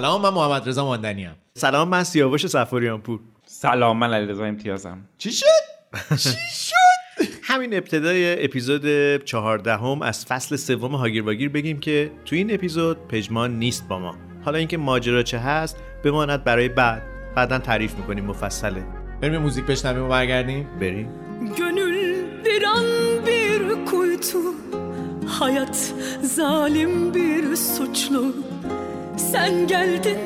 سلام من محمد رضا ماندنی ام. سلام من سیاوش سفاریان پور. سلام من علیرضا امتیازم. چی شد؟ چی شد؟ همین ابتدای اپیزود چهاردهم از فصل سوم هاگیر واگیر بگیم که تو این اپیزود پژمان نیست با ما. حالا اینکه ماجرا چه هست بماند برای بعد. بعدا تعریف می‌کنیم mufassaله بریم موزیک بشنویم و برگردیم؟ بریم. bir an bir kuytu Hayat zalim bir suçlu Sen geldin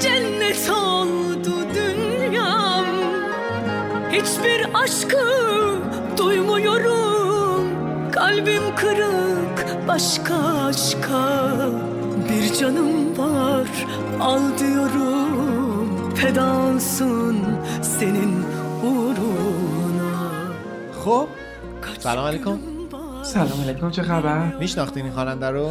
cennet oldu dünyam Hiçbir aşkı duymuyorum Kalbim kırık başka aşka Bir canım var al diyorum Fedansın senin uğruna خب سلام علیکم سلام علیکم چه خبر؟ میشناختین این خواننده رو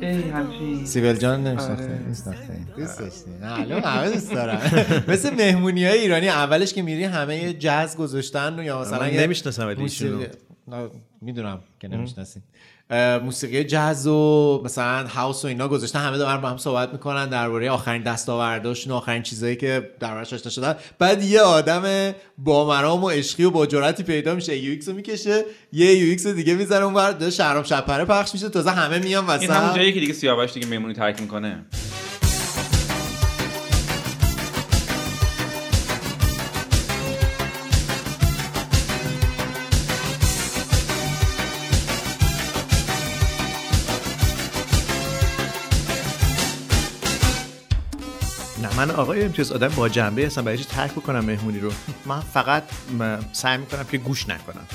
ای همچین. سیبل جان نمیشناختین آره. میشناختین دوست داشتین معلوم همه دوست دارن. مثل مهمونی های ایرانی اولش که میری همه یه جاز گذاشتن و یا مثلا نمی‌شناسم ولی ایشونو. نه، می‌دونم که نمی‌شناسین موسیقی جاز و مثلا house و اینا گذاشتن. همه دارن با هم صحبت می‌کنن درباره آخرین دستاورداشون آخرین چیزایی که دربارش آشنا شدن. بعد یه آدم با مرام و عشقی و با جرأتی پیدا میشه. AUX رو می‌کشه یه AUX دیگه می‌ذاره اونور. داره شهرام شپره پخش میشه. تازه همه میان این همون وسط. جایی که دیگه سیاوش دیگه مهمونی ترک می‌کنه. من آقای امتیاز آدم با جنبه هستم برای چی ترک بکنم مهمونی رو؟ من فقط سعی می‌کنم که گوش نکنم.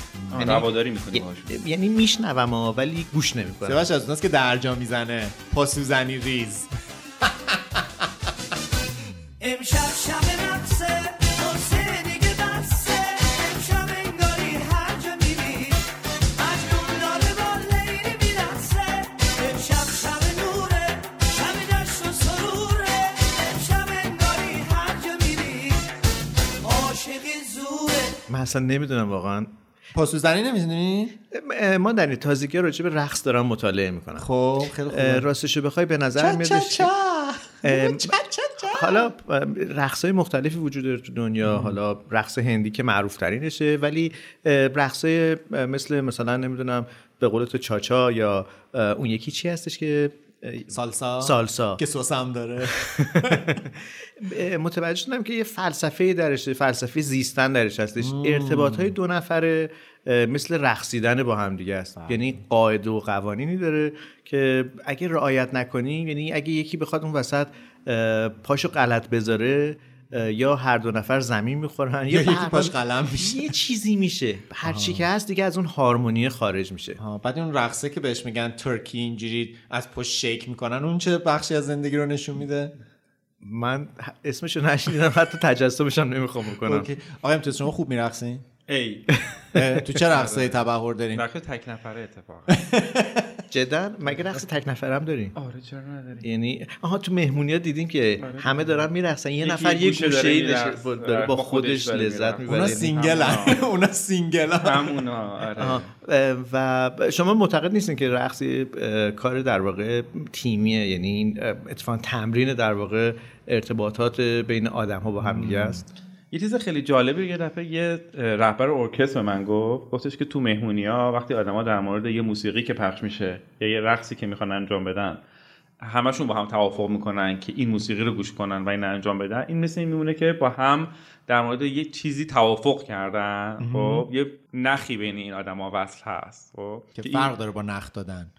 رواداری می‌کنی یعنی میشنوم ها، ولی گوش نمی‌کنم. سیاوش از اوناست که درجا می‌زنه. پاسوزنی ریز. امشب شب رقصه اصلا نمی‌دونم واقعا. پاسوزنی نمی‌دونی ما در این تازگی راجع به رقص دارم مطالعه می‌کنم. خب خیلی اه، خوبه. راستشو بخوای به نظر ام، حالا رقص های مختلفی وجود داره تو دنیا. حالا رقص هندی که معروف ترینشه ولی رقص مثل مثلا نمی‌دونم به قول تو چاچا یا اون یکی چی هستش که سالسا. سالسا. که سس هم داره. متوجه شدم که یه فلسفه درش فلسفه زیستن درش هستش. ارتباط های دو نفره مثل رقصیدن با هم دیگه است یعنی قاعده و قوانینی داره که اگه رعایت نکنی یعنی اگه یکی بخواد اون وسط پاشو غلط بذاره یا هر دو نفر زمین می‌خورن یا یکی پاش قلم میشه. یه چیزی میشه. هر چی که هست دیگه از اون هارمونی خارج میشه. بعد اون رقصه که بهش میگن ترکی اینجوری از پشت شیک می‌کنن اون چه بخشی از زندگی رو نشون میده؟ من اسمشو نشنیدم حتی تجسمش هم نمی‌خوام بکنم. OK. آقا امتیاز شما خوب میرقصین؟ ای. تو چه رقصه تبحر دارین رقص تک نفره اتفاق جدا؟ مگه رقص تک نفرم داریم؟ آره چرا نداری یعنی آها تو مهمونی ها دیدیم که همه دارن میرقصن. یه نفر یه گوشه داره ای میرقص. داره با خودش لذت. می‌بره. اونا single اونا single همونا آره. و شما معتقد نیستین که رقص کار در واقع تیمیه. یعنی اتفاقا تمرین در واقع ارتباطات بین آدم ها با هم دیگه است. یه چیز خیلی جالبی یه دفعه یه رهبر ارکستر به من گفت گفتش که تو مهمونی ها وقتی آدما در مورد یه موسیقی که پخش میشه یا یه رقصی که می‌خوان انجام بدن همشون با هم توافق می‌کنن که این موسیقی رو گوش کنن و این انجام بدن. این مثل این میمونه که با هم در مورد یه چیزی توافق کردن. خب یه نخی بین این آدما وصل هست. خب که فرق داره با نخ دادن.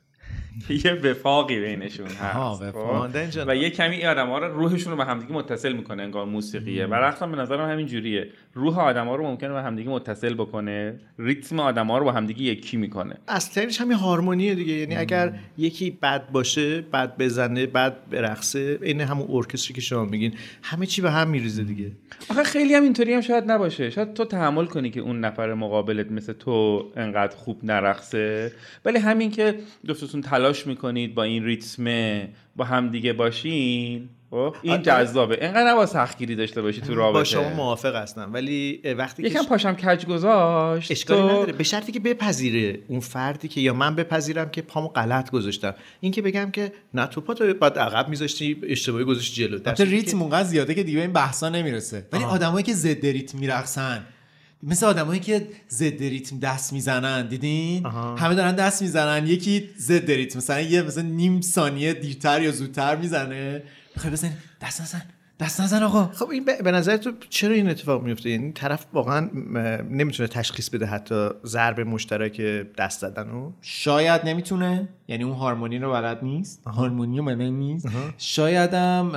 یه وفاقی بینشون هست. خب؟ و یه کمی این آدما رو روحشون رو به همدیگه متصل می‌کنه انگار موسیقیه. و رقصم به نظرم همین جوریه. روح آدما رو ممکنه به همدیگه متصل بکنه. ریتم آدما رو با همدیگه یکی می‌کنه. اصلش همین هارمونیه دیگه. یعنی اگر یکی بد باشه بد بزنه بد برقصه این همون ارکستری که شما میگین همه چی به هم میریزه دیگه. آخه خیلی هم اینطوری هم شاید نباشه. شاید تو تحمل کنی که اون نفر مقابلت مثل تو انقدر خوب نرقصه. ولی همین که جفتتون تلاش می‌کنید با این ریتم با همدیگه باشین؟ خب این جذابه. اینقدر نباید سختگیری داشته باشی تو رابطه. با شما موافق هستم. ولی وقتی که یکم پاشم کج گذاشت اشکالی تو- نداره. به شرطی که بپذیره اون فردی که یا من بپذیرم که پامو غلط گذاشتم. این که بگم که نه تو پاتو بعد عقب میذاشتی اشتباهی گذاشتی جلو. البته ریتم اونقدر زیاده که دیگه به این بحثا نمی‌رسه. ولی آدمایی که ضد ریتم میرقصن مثل آدمایی که ضد ریتم دست می‌زنن دیدین؟ همه دارن دست می‌زنن. یکی ضد ریتم مثلا یه مثلا نیم ثانیه دیرتر یا زودتر می‌زنه. می‌خوای بزنی دست نزن دست نزن آقا. خب این به به نظر تو چرا این اتفاق میفته یعنی طرف واقعا م، نمی‌تونه تشخیص بده حتی ضرب مشترک دست زدن رو؟ شاید نمی‌تونه. یعنی اون هارمونی رو بلد نیست. هارمونی رو بلد نیست. شایدم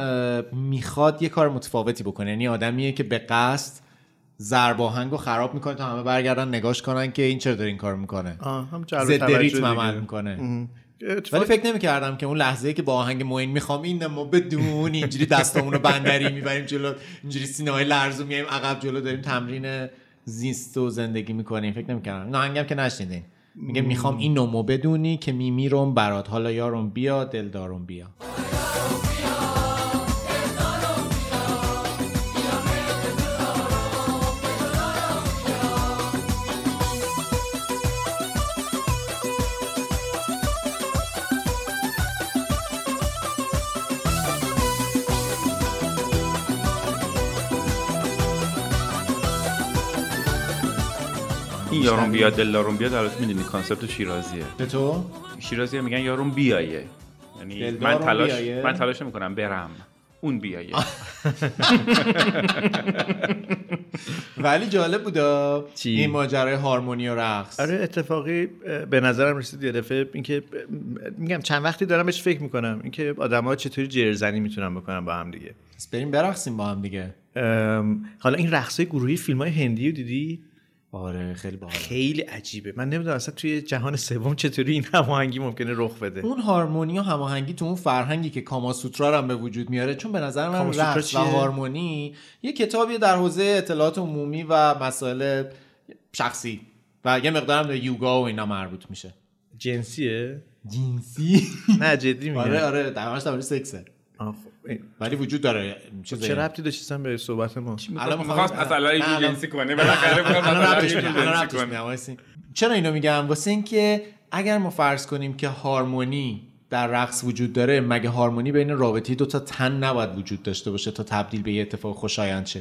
می‌خواد یه کار متفاوتی بکنه. یعنی آدمیه که به قصد ضرب آهنگ رو خراب می‌کنه تا همه برگردن نگاش کنن که این چرا این کار می‌کنه. هم ضد ریتم. عمل می‌کنه. ولی فکر نمی‌کردم که اون لحظه که با آهنگ موین می‌خوام این ما بدون اینجوری دستامون رو بندری می‌بریم جلو اینجوری سینه های لرزو میایم عقب جلو داریم تمرین زیست و زندگی می‌کنیم. فکر نمی‌کردم. نه آهنگم که نشنیدین. میگه می‌خوام این نمو بدونی که میمیرم برات. حالا یارم بیا دلدارم بیا. یارون بیاد دلدارون بیاد البته می‌دونی کانسپت شیرازیه. به تو؟ شیرازی میگن یارون بیایه. یعنی من تلاش بیایه؟ من تلاش نمی‌کنم برم. اون بیایه. ولی جالب بودا چی؟ این ماجرای هارمونی و رقص. آره اتفاقی به نظرم رسید یه دفعه اینکه میگم چند وقتی دارم بهش فکر می‌کنم اینکه آدما چطوری جرزنی می‌تونن بکنن با هم دیگه. بریم برقصیم با هم دیگه. حالا این رقصای گروهی فیلم های هندی رو دیدی؟ آره خیلی باحال خیلی عجیبه. من نمی‌دونم اصلا توی جهان سوم چطوری این هماهنگی ممکنه رخ بده. اون هارمونی و هماهنگی تو اون فرهنگی که کاماسوترا رو هم به وجود میاره چون به نظر من رقص و؟ هارمونی یه کتابیه در حوزه اطلاعات عمومی و مسائل شخصی و یه مقدارم به یوگا و اینا مربوط میشه. جنسیه؟ جنسی؟ نه جدی میگم. آره آره در سکسه. ولی وجود داره چیزایی. چه ربطی داشت اصلا به صحبت ما؟ الان می‌خواست نه، الان- جنسی کنه بالاخره. چرا اینو میگم؟ واسه اینکه اگر ما فرض کنیم که هارمونی در رقص وجود داره مگه هارمونی بین رابطه دو تا تن نباید وجود داشته باشه تا تبدیل به یه اتفاق خوشایند شه؟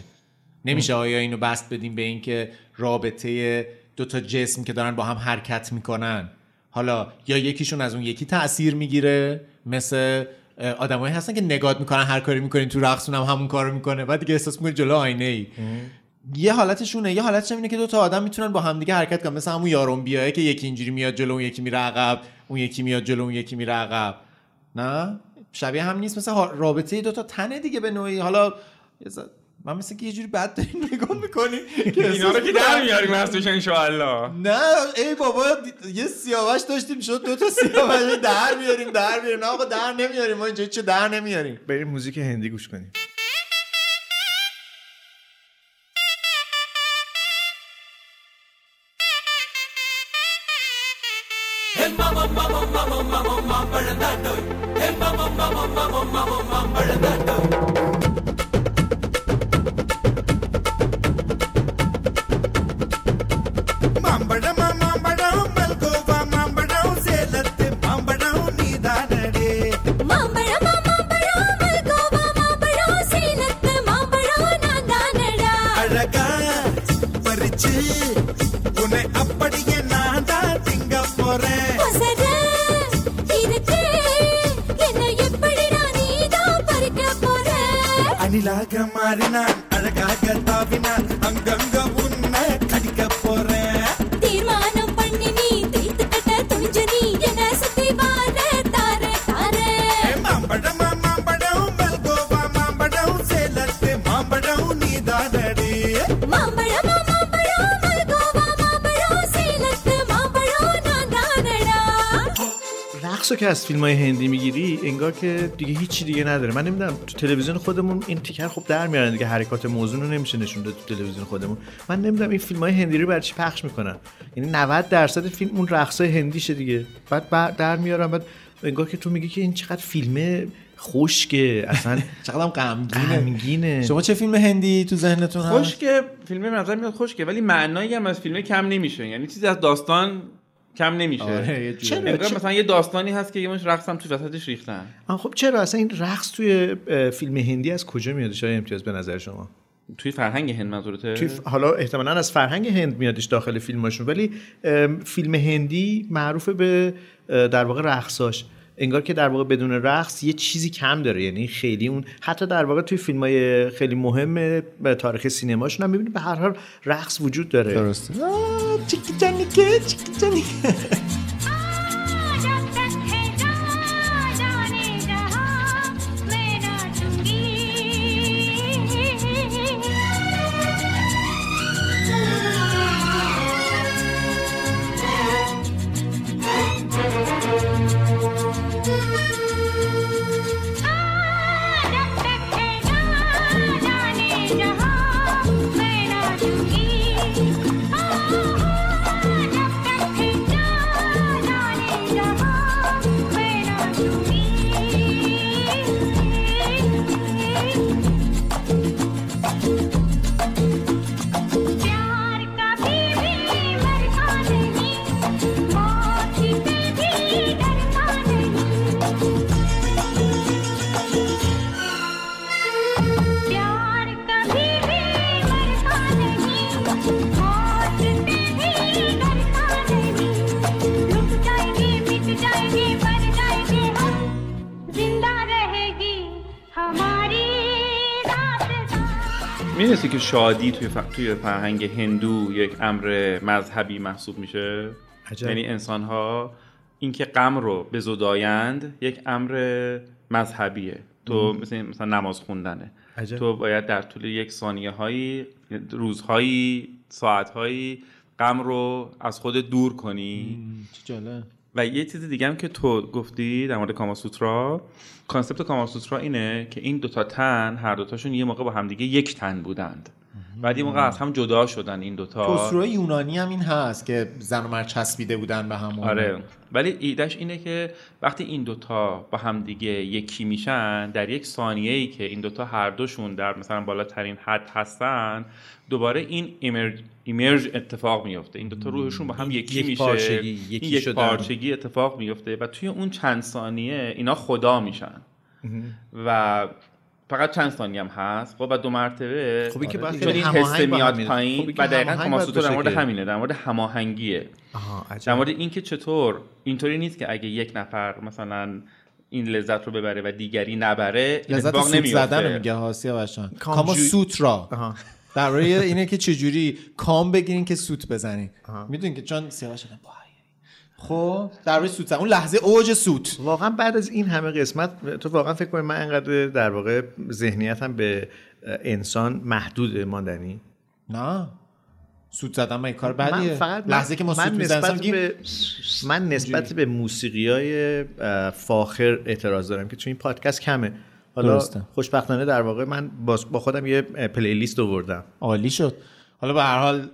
نمیشه آیا اینو بست بدیم به اینکه رابطه دو تا جسم که دارن با هم حرکت می‌کنن حالا یا یکیشون از اون یکی تاثیر می‌گیره مثل آدمایی هستن که نگات می‌کنن هر کاری می‌کنین تو رقصون هم همون کارو می‌کنه. بعد دیگه احساس می‌کنی جلو آینه ای یه حالتشونه. یه حالتش اینه که دو تا آدم می‌تونن با همدیگه حرکت کنن. مثل همون یارون بیایه که یکی اینجوری میاد جلو اون یکی میره عقب. اون یکی میاد جلو اون یکی میره عقب. نه؟ شبیه هم نیست. مثل رابطه دو تا تنه دیگه به نوعی. حالا من مثل که یه جوری بد تو نگاه می‌کنی که اینا رو که در میاریم هستش انشاءالله نه ای بابا یه سیاوش داشتیم شد دو تا سیاوش در میاریم در میاریم نه آقا در نمیاریم ما اینجا چه در نمیاریم بریم موزیک هندی گوش کنیم Hey mama mama mama mama mama mama mama mama mama mama mama mama mama mama mama mama Marina. که از فیلم های هندی می‌گیری انگار که دیگه هیچی دیگه نداره. من نمی‌دونم تو تلویزیون خودمون این تیکر خب در میارن دیگه حرکات موضوع رو نمیشه نشون داد تو تلویزیون خودمون. من نمی‌دونم این فیلم های هندی رو برای چی پخش می‌کنن. یعنی 90 درصد فیلم اون رقص های هندیشه دیگه. بعد در میارن بعد انگار که تو میگی که این چقدر فیلم خشکه. اصلا چقدر غمگینه. غمگینه. شما چه فیلم هندی تو ذهنتون هست؟ خشکه. فیلم به نظر میاد خشکه ولی معنایی هم از فیلم کم نمیشه. یعنی چیزی از داستان کم نمیشه. آره،. چرا؟ انگار مثلا یه داستانی هست که یه مش رقص هم تو وسطش ریختن. خب چرا؟ اصلا این رقص توی فیلم هندی از کجا میاد؟ شاید امتیاز به نظر شما؟ توی فرهنگ هند منظورته؟ توی ف- حالا احتمالا از فرهنگ هند میادش داخل فیلماشون ولی فیلم هندی معروف به در واقع رقصاش. انگار که در واقع بدون رقص یه چیزی کم داره. یعنی خیلی اون حتی در واقع توی فیلم های خیلی مهم تاریخ سینماشون هم می‌بینید به هر حال رقص وجود داره. درسته. آه، چیکی می‌دونستی که شادی توی, ف... توی فرهنگ هندو یک امر مذهبی محسوب میشه؟ عجب. یعنی انسان ها اینکه غم رو به زدایند یک امر مذهبیه. تو مثل مثلا نماز خوندنه. عجب. تو باید در طول یک ثانیه هایی روزهایی ساعتهایی غم رو از خود دور کنی. چه جالب. و یه چیز دیگه هم که تو گفتی در مورد کاماسوترا concept کاماسوترا اینه که این دوتا تن هر دوتاشون یه موقع با همدیگه یک تن بودند. بعد یه موقع از هم جدا شدن این دوتا. اسطوره یونانی هم این هست که زن و مرد چسبیده بودن به هم آره. ولی ایدهش اینه که وقتی این دوتا با همدیگه یکی میشن در یک ثانیه ای که این دوتا هر دوشون در مثلا بالاترین حد هستن دوباره این merge, merge اتفاق میفته این دوتا روحشون با هم یکی یک میشه. پارچگی، این یکی یک شدن. پارچگی اتفاق میفته و توی اون چند ثانیه اینا خدا میشن. و فقط چند ثانیه هم هست خب و دو مرتبه خب این که باید چون این هم میاد. پایین خب و دقیقا کاماسوترا باید در مورد همینه در مورد هماهنگیه. در مورد اینکه چطور اینطوری نیست که اگه یک نفر مثلا این لذت رو ببره و دیگری نبره لذت سوت. زدن رو میگه هاسیا بشن کام کاما سوترا آها. در اینه که چجوری کام بگیرین که سوت بزنین می‌دونین که چون سیاوش وای. خب در مورد سوت. اون لحظه اوج سوت. واقعا بعد از این همه قسمت تو واقعا فکر کنی من انقدر در واقع ذهنیتم به انسان محدود ماندنی؟ نه. سوت زدن من کار بدیه؟ من فقط لحظه که ما سوت من می‌زنیم نسبت به من نسبت به موسیقی های فاخر اعتراض دارم که تو این پادکست کمه. حالا درسته. خوشبختانه در واقع من با با خودم یه پلیلیست آوردم. عالی شد. حالا به هر حال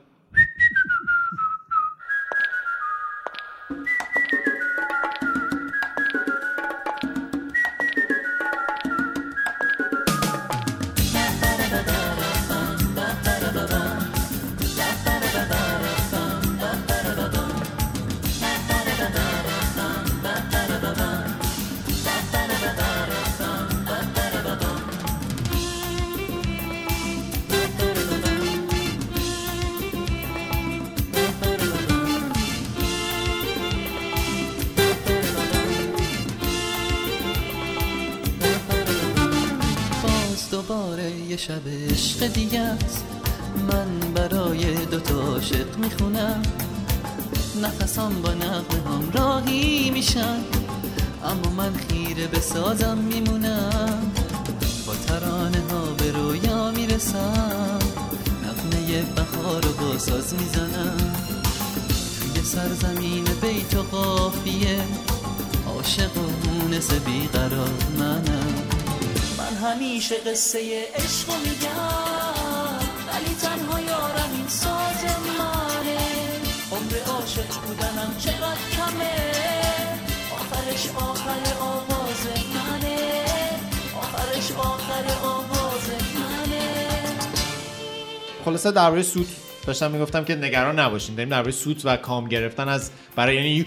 خلاصه درباره سوت داشتم می‌گفتم که نگران نباشین. داریم درباره سوت و کام گرفتن از برای یعنی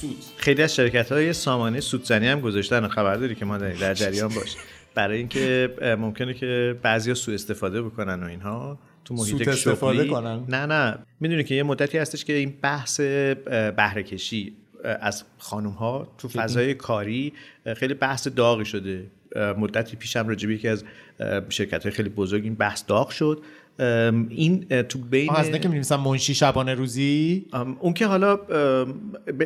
سوت. خیلی از شرکت های سامانه سودزنی هم گذاشتن. خبر داری که ما در در جریان باش. برای اینکه ممکنه که بعضیا سوء استفاده بکنن و اینها. تو محیط استفاده شغلی. کنن؟ نه نه. می‌دونی که یه مدتی هستش که این بحث بهره کشی از خانم ها تو فضای کاری خیلی بحث داغی شده. مدتی پیشم راجبی یکی از شرکت های خیلی بزرگ این بحث داغ شد. این تو بین از نه که می‌نویسن منشی شبانه روزی؟ اون که حالا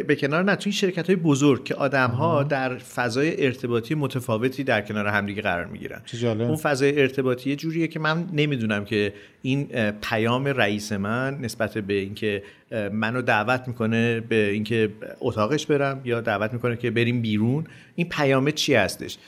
به کنار نه تو این شرکت های بزرگ که آدم ها در فضای ارتباطی متفاوتی در کنار همدیگه قرار می‌گیرن. اون فضای ارتباطی یه جوریه که من نمی‌دونم که این پیام رئیس من نسبت به اینکه منو دعوت می‌کنه به اینکه اتاقش برم یا دعوت می‌کنه که بریم بیرون این پیامه چی هستش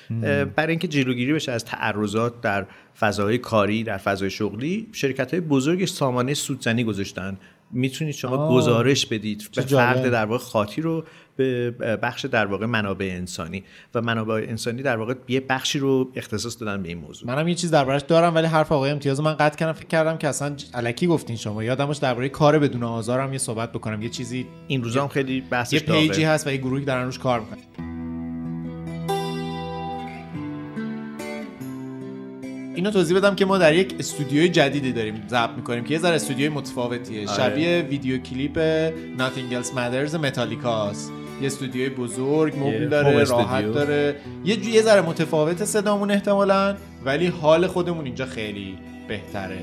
برای اینکه جلوگیری بشه از تعرضات در فضای کاری در فضای شغلی شرکت های بزرگ سامانه سودزنی گذاشتن می‌تونید شما آه. گزارش بدید به. فرد در واقع خاطی رو به بخش در واقع منابع انسانی. و منابع انسانی در واقع یه بخشی رو اختصاص دادن به این موضوع. منم یه چیز دربارش دارم ولی حرف آقای امتیاز من قطع کردم فکر کردم که اصلا علکی گفتین شما. یادم باش درباره کار بدون آزارم یه صحبت بکنم. یه چیزی این روزا هم خیلی بحثش یه داغه. پیجی هست و یه گروهی دارن روش کار می‌کنن. اینو توضیح بدم که ما در یک استودیوی جدیدی داریم ضبط می‌کنیم که یه ذره استودیوی متفاوتیه. شبیه ویدیو کلیپ Nothing Else Matters متالیکاست یه استودیوی بزرگ مبل داره. راحت داره. یه جو- یه ذره متفاوت صدامون احتمالا ولی حال خودمون اینجا خیلی بهتره.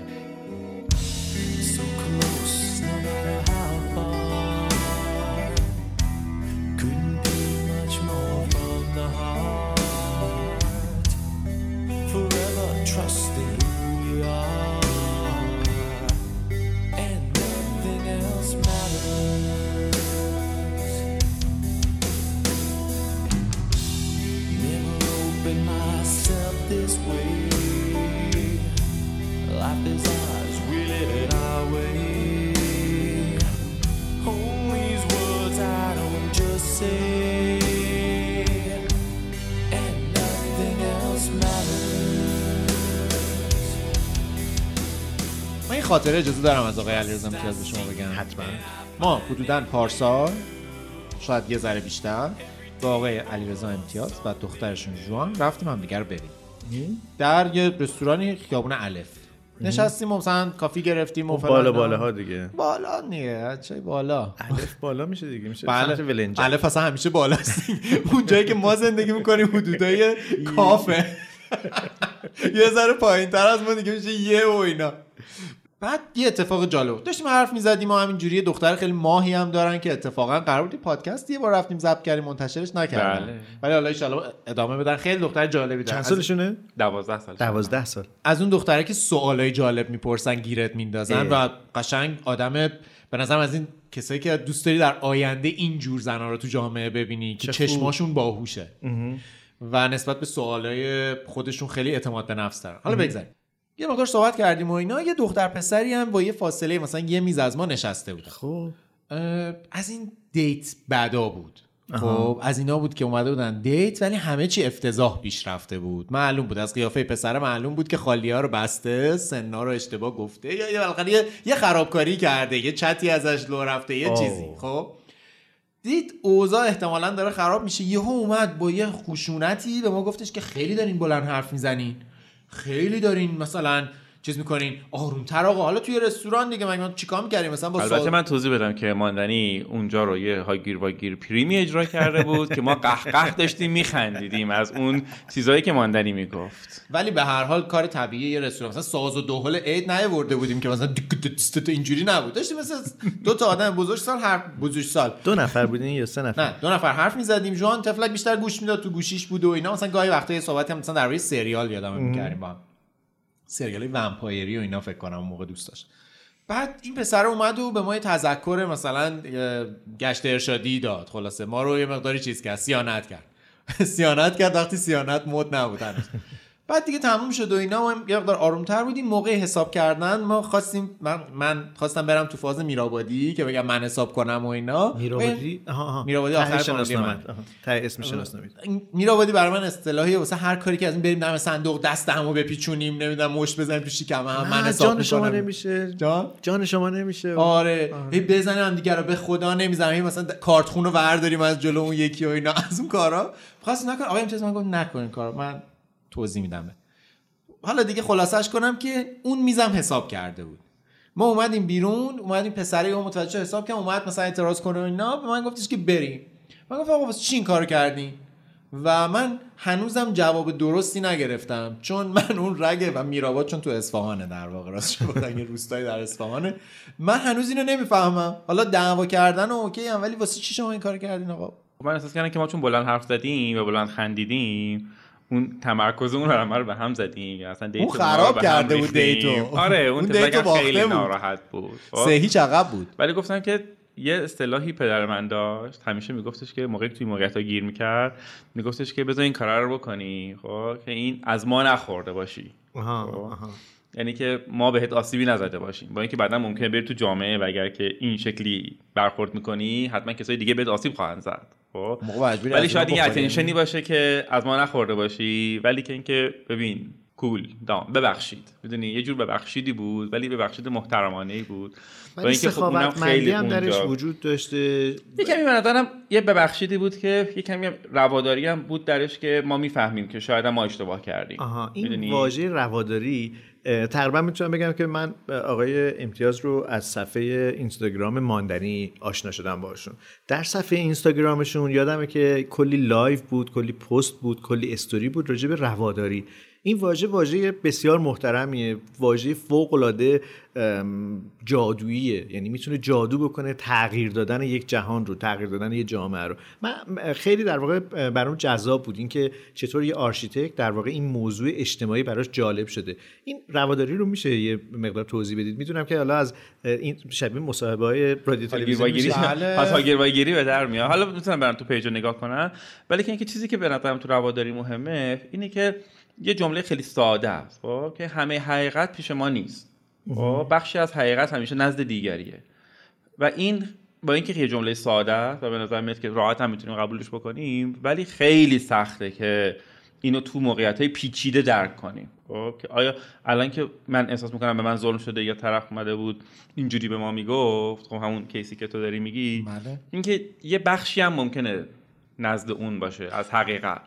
So myself this way. Life is ours, we live it our way. Hold these words I don't just say, and nothing else matters. من این خاطره اجازه دارم از آقای علیرضا امتیاز به شما بگم حتما ما حدودا پارسال شاید یه ذره بیشتر با آقای علیرضا امتیاز و دخترشون جوان رفتیم هم دیگر رو ببینیم. در یه رستورانی خیابون الف. نشستیم و مثلا کافی گرفتیم و خب بالا فلان. بالا ها دیگه. بالا نیه چه بالا. الف بالا میشه دیگه میشه بله. سمت ولنجک الف اصلا همیشه بالاست. اون جایی که ما زندگی می‌کنیم حدودای کافه. یه ذره پایین تر از ما دیگه میشه یه و اینا. بعد یه اتفاق جالب داشتیم حرف می‌زدیم و همینجوری یه دختر خیلی ماهی هم دارن که اتفاقا قرار بود پادکست یه بار رفتیم ضبط کردیم منتشرش نکردن. بله. ولی حالا ان ادامه بدن. خیلی دختر جالبی دارن چند سالشونه؟ دوازده سال دوازده سال. از اون دختره که سوالای جالب می‌پرسن گیرت میندازن و قشنگ آدم به نظرم از این کسایی که دوست داری در آینده این جور زنا رو تو جامعه ببینی که. چشماشون باهوشه و نسبت به سوالای خودشون خیلی اعتماد به نفس دارن. حالا بگذاریم. یه مقدار صحبت کردیم و اینا. یه دختر پسری هم با یه فاصله مثلا یه میز از ما نشسته بودن. خب. از این دیت بدا بود. خب از اینا بود که اومده بودن دیت ولی همه چی افتضاح پیش رفته بود. معلوم بود. از قیافه پسر معلوم بود که خالی ها رو بسته سنا رو اشتباه گفته. یا یه, یه خرابکاری کرده یه چتی ازش لو رفته یه آه. چیزی. خب. دید اوضاع احتمالا داره خراب میشه. یهو اومد با یه خشونتی به ما گفتش که خیلی دارین بلند حرف می‌زنین. خیلی دارین مثلا چیز می‌کنین؟ آرومتر آقا حالا توی رستوران دیگه مگه ما چیکار می‌کردیم؟ مثلا با البته سوال- من توضیح بدم که ماندنی اونجا رو یه هاگیر واگیر پریمی اجرا کرده بود که ما قهقه داشتیم میخندیدیم از اون چیزایی که ماندنی می‌گفت. ولی به هر حال کار طبیعی یه رستوران مثلا ساز و دهل عید نیاورده بودیم که مثلا اینجوری نبود. داشتیم مثلا دو تا آدم بزرگ سال هر بزرگ سال. دو نفر بودین یا سه نفر؟ نه دو نفر حرف می‌زدیم. جوان تفلک بیشتر گوش می‌داد تو گوشیش بود و اینا. مثلا گاهی وقتا یه صحبتی هم مثلا درباره سریال یادم می‌کردیم با هم. سریال ومپایری و اینا فکر کنم اون موقع دوست داشت. بعد این پسر اومد و به ما تذکر مثلا گشت ارشادی داد. خلاصه ما رو یه مقداری چیز کرد. سیانت کرد. سیانت کرد. وقتی سیانت مد نبود هنوز. بعد دیگه تموم شد و اینا ما یه مقدار آرومتر بودیم. موقع حساب کردن ما خواستیم من من خواستم برم تو فاز میرابادی که بگم من حساب کنم و اینا. میرابادی؟ میرابادی آخر شناسنامه. من. اسم شناسنامه. میرابادی برای من اصطلاحیه. واسه هر کاری که از این بریم دم صندوق دست همو بپیچونیم نمی‌دونم مشت بزنیم تو شکم هم من حساب جان شما. نمیشه. جان؟ جان شما نمیشه. آره. هی بزنیم هم دیگه رو به خدا نمی‌زنم هی مثلا کارتخون رو ورداریم از جلو اون یکی و اینا. از اون کارا. خواست نکن آقا امتیاز من گفت نکن این کارو. من توضیح میدم. حالا دیگه خلاصش کنم که اون میزم حساب کرده بود. ما اومدیم بیرون اومدیم پسری اون متوجه حساب کنم اومد مثلا اعتراض کنه و اینا به من گفتش که بریم. من گفتم آقا واسه چی این کارو کردی و من هنوزم جواب درستی نگرفتم چون من اون رگ و میراباد چون تو اصفهانه در واقع راست گفتن یه روستایی در اصفهانه. من هنوز اینو نمی‌فهمم. حالا دعوا کردن و اوکی هم ولی واسه چی شما این کار کردین آقا؟ من احساس کردم که ما چون بلند حرف زدیم و بلند خندیدیم اون تمرکزمون رو همه رو به هم زدیم اصلا اون خراب کرده بود. دیتو. آره اون, اون دیتو خیلی بود. ناراحت بود خب؟ سه هیچ عقب بود ولی گفتم که یه اصطلاحی پدر من داشت همیشه میگفتش که موقعی توی موقعیت ها گیر می‌کرد میگفتش که بذار این کارا رو بکنی خب که این از ما نخورده باشی آها خب. آها یعنی که ما بهت آسیبی نزده باشیم. با اینکه بعدا ممکنه بری تو جامعه و اگر که این شکلی برخورد می‌کنی حتما کسای دیگه بهت آسیب خواهند زد. خب؟ ولی شاید این. اتنشنی باشه که از ما نخورده باشی ولی که اینکه ببین کول دام ببخشید. می‌دونی؟ یه جور ببخشیدی بود ولی ببخشید محترمانه ای بود. با ولی اینکه خب اونم سخاوتمندی هم درش اونجا- وجود داشته. یه کمی نظرم یه ببخشیدی بود که یه کمی رواداری هم بود درش که ما می‌فهمیم که شاید ما اشتباه کردیم. آها این؟ واژه رواداری تقریبا می‌تونم بگم که من آقای امتیاز رو از صفحه اینستاگرام ماندنی آشنا شدم باشون در صفحه اینستاگرامشون یادمه که کلی live بود کلی پست بود کلی استوری بود راجع به رواداری. این واژه واژه بسیار محترمیه. واژه فوق العاده جادوییه. یعنی می‌تونه جادو بکنه تغییر دادن یک جهان رو تغییر دادن یک جامعه رو. من خیلی در واقع برام جذاب بود اینکه چطور یه آرشیتکت در واقع این موضوع اجتماعی براش جالب شده. این رواداری رو میشه یه مقدار توضیح بدید؟ می‌دونم که حالا از این شبیه مصاحبه های رادیو تلویزیون. پس گیری به در میاد. حالا می‌تونم برم تو page رو نگاه کنم. ولی که اینکه چیزی که به نظرم تو رواداری مهمه اینه که یه جمله خیلی ساده است خب که همه حقیقت پیش ما نیست. خب بخشی از حقیقت همیشه نزد دیگریه. و این با اینکه یه جمله ساده است و به نظر میاد که راحت هم می‌تونیم قبولش بکنیم ولی خیلی سخته که اینو تو موقعیت های پیچیده درک کنیم. خب که آیا الان که من احساس می‌کنم به من ظلم شده یا طرف اومده بود اینجوری به ما می‌گفت خب همون کیسی که تو داری میگی. بله. اینکه یه بخشی هم ممکنه نزد اون باشه از حقیقت.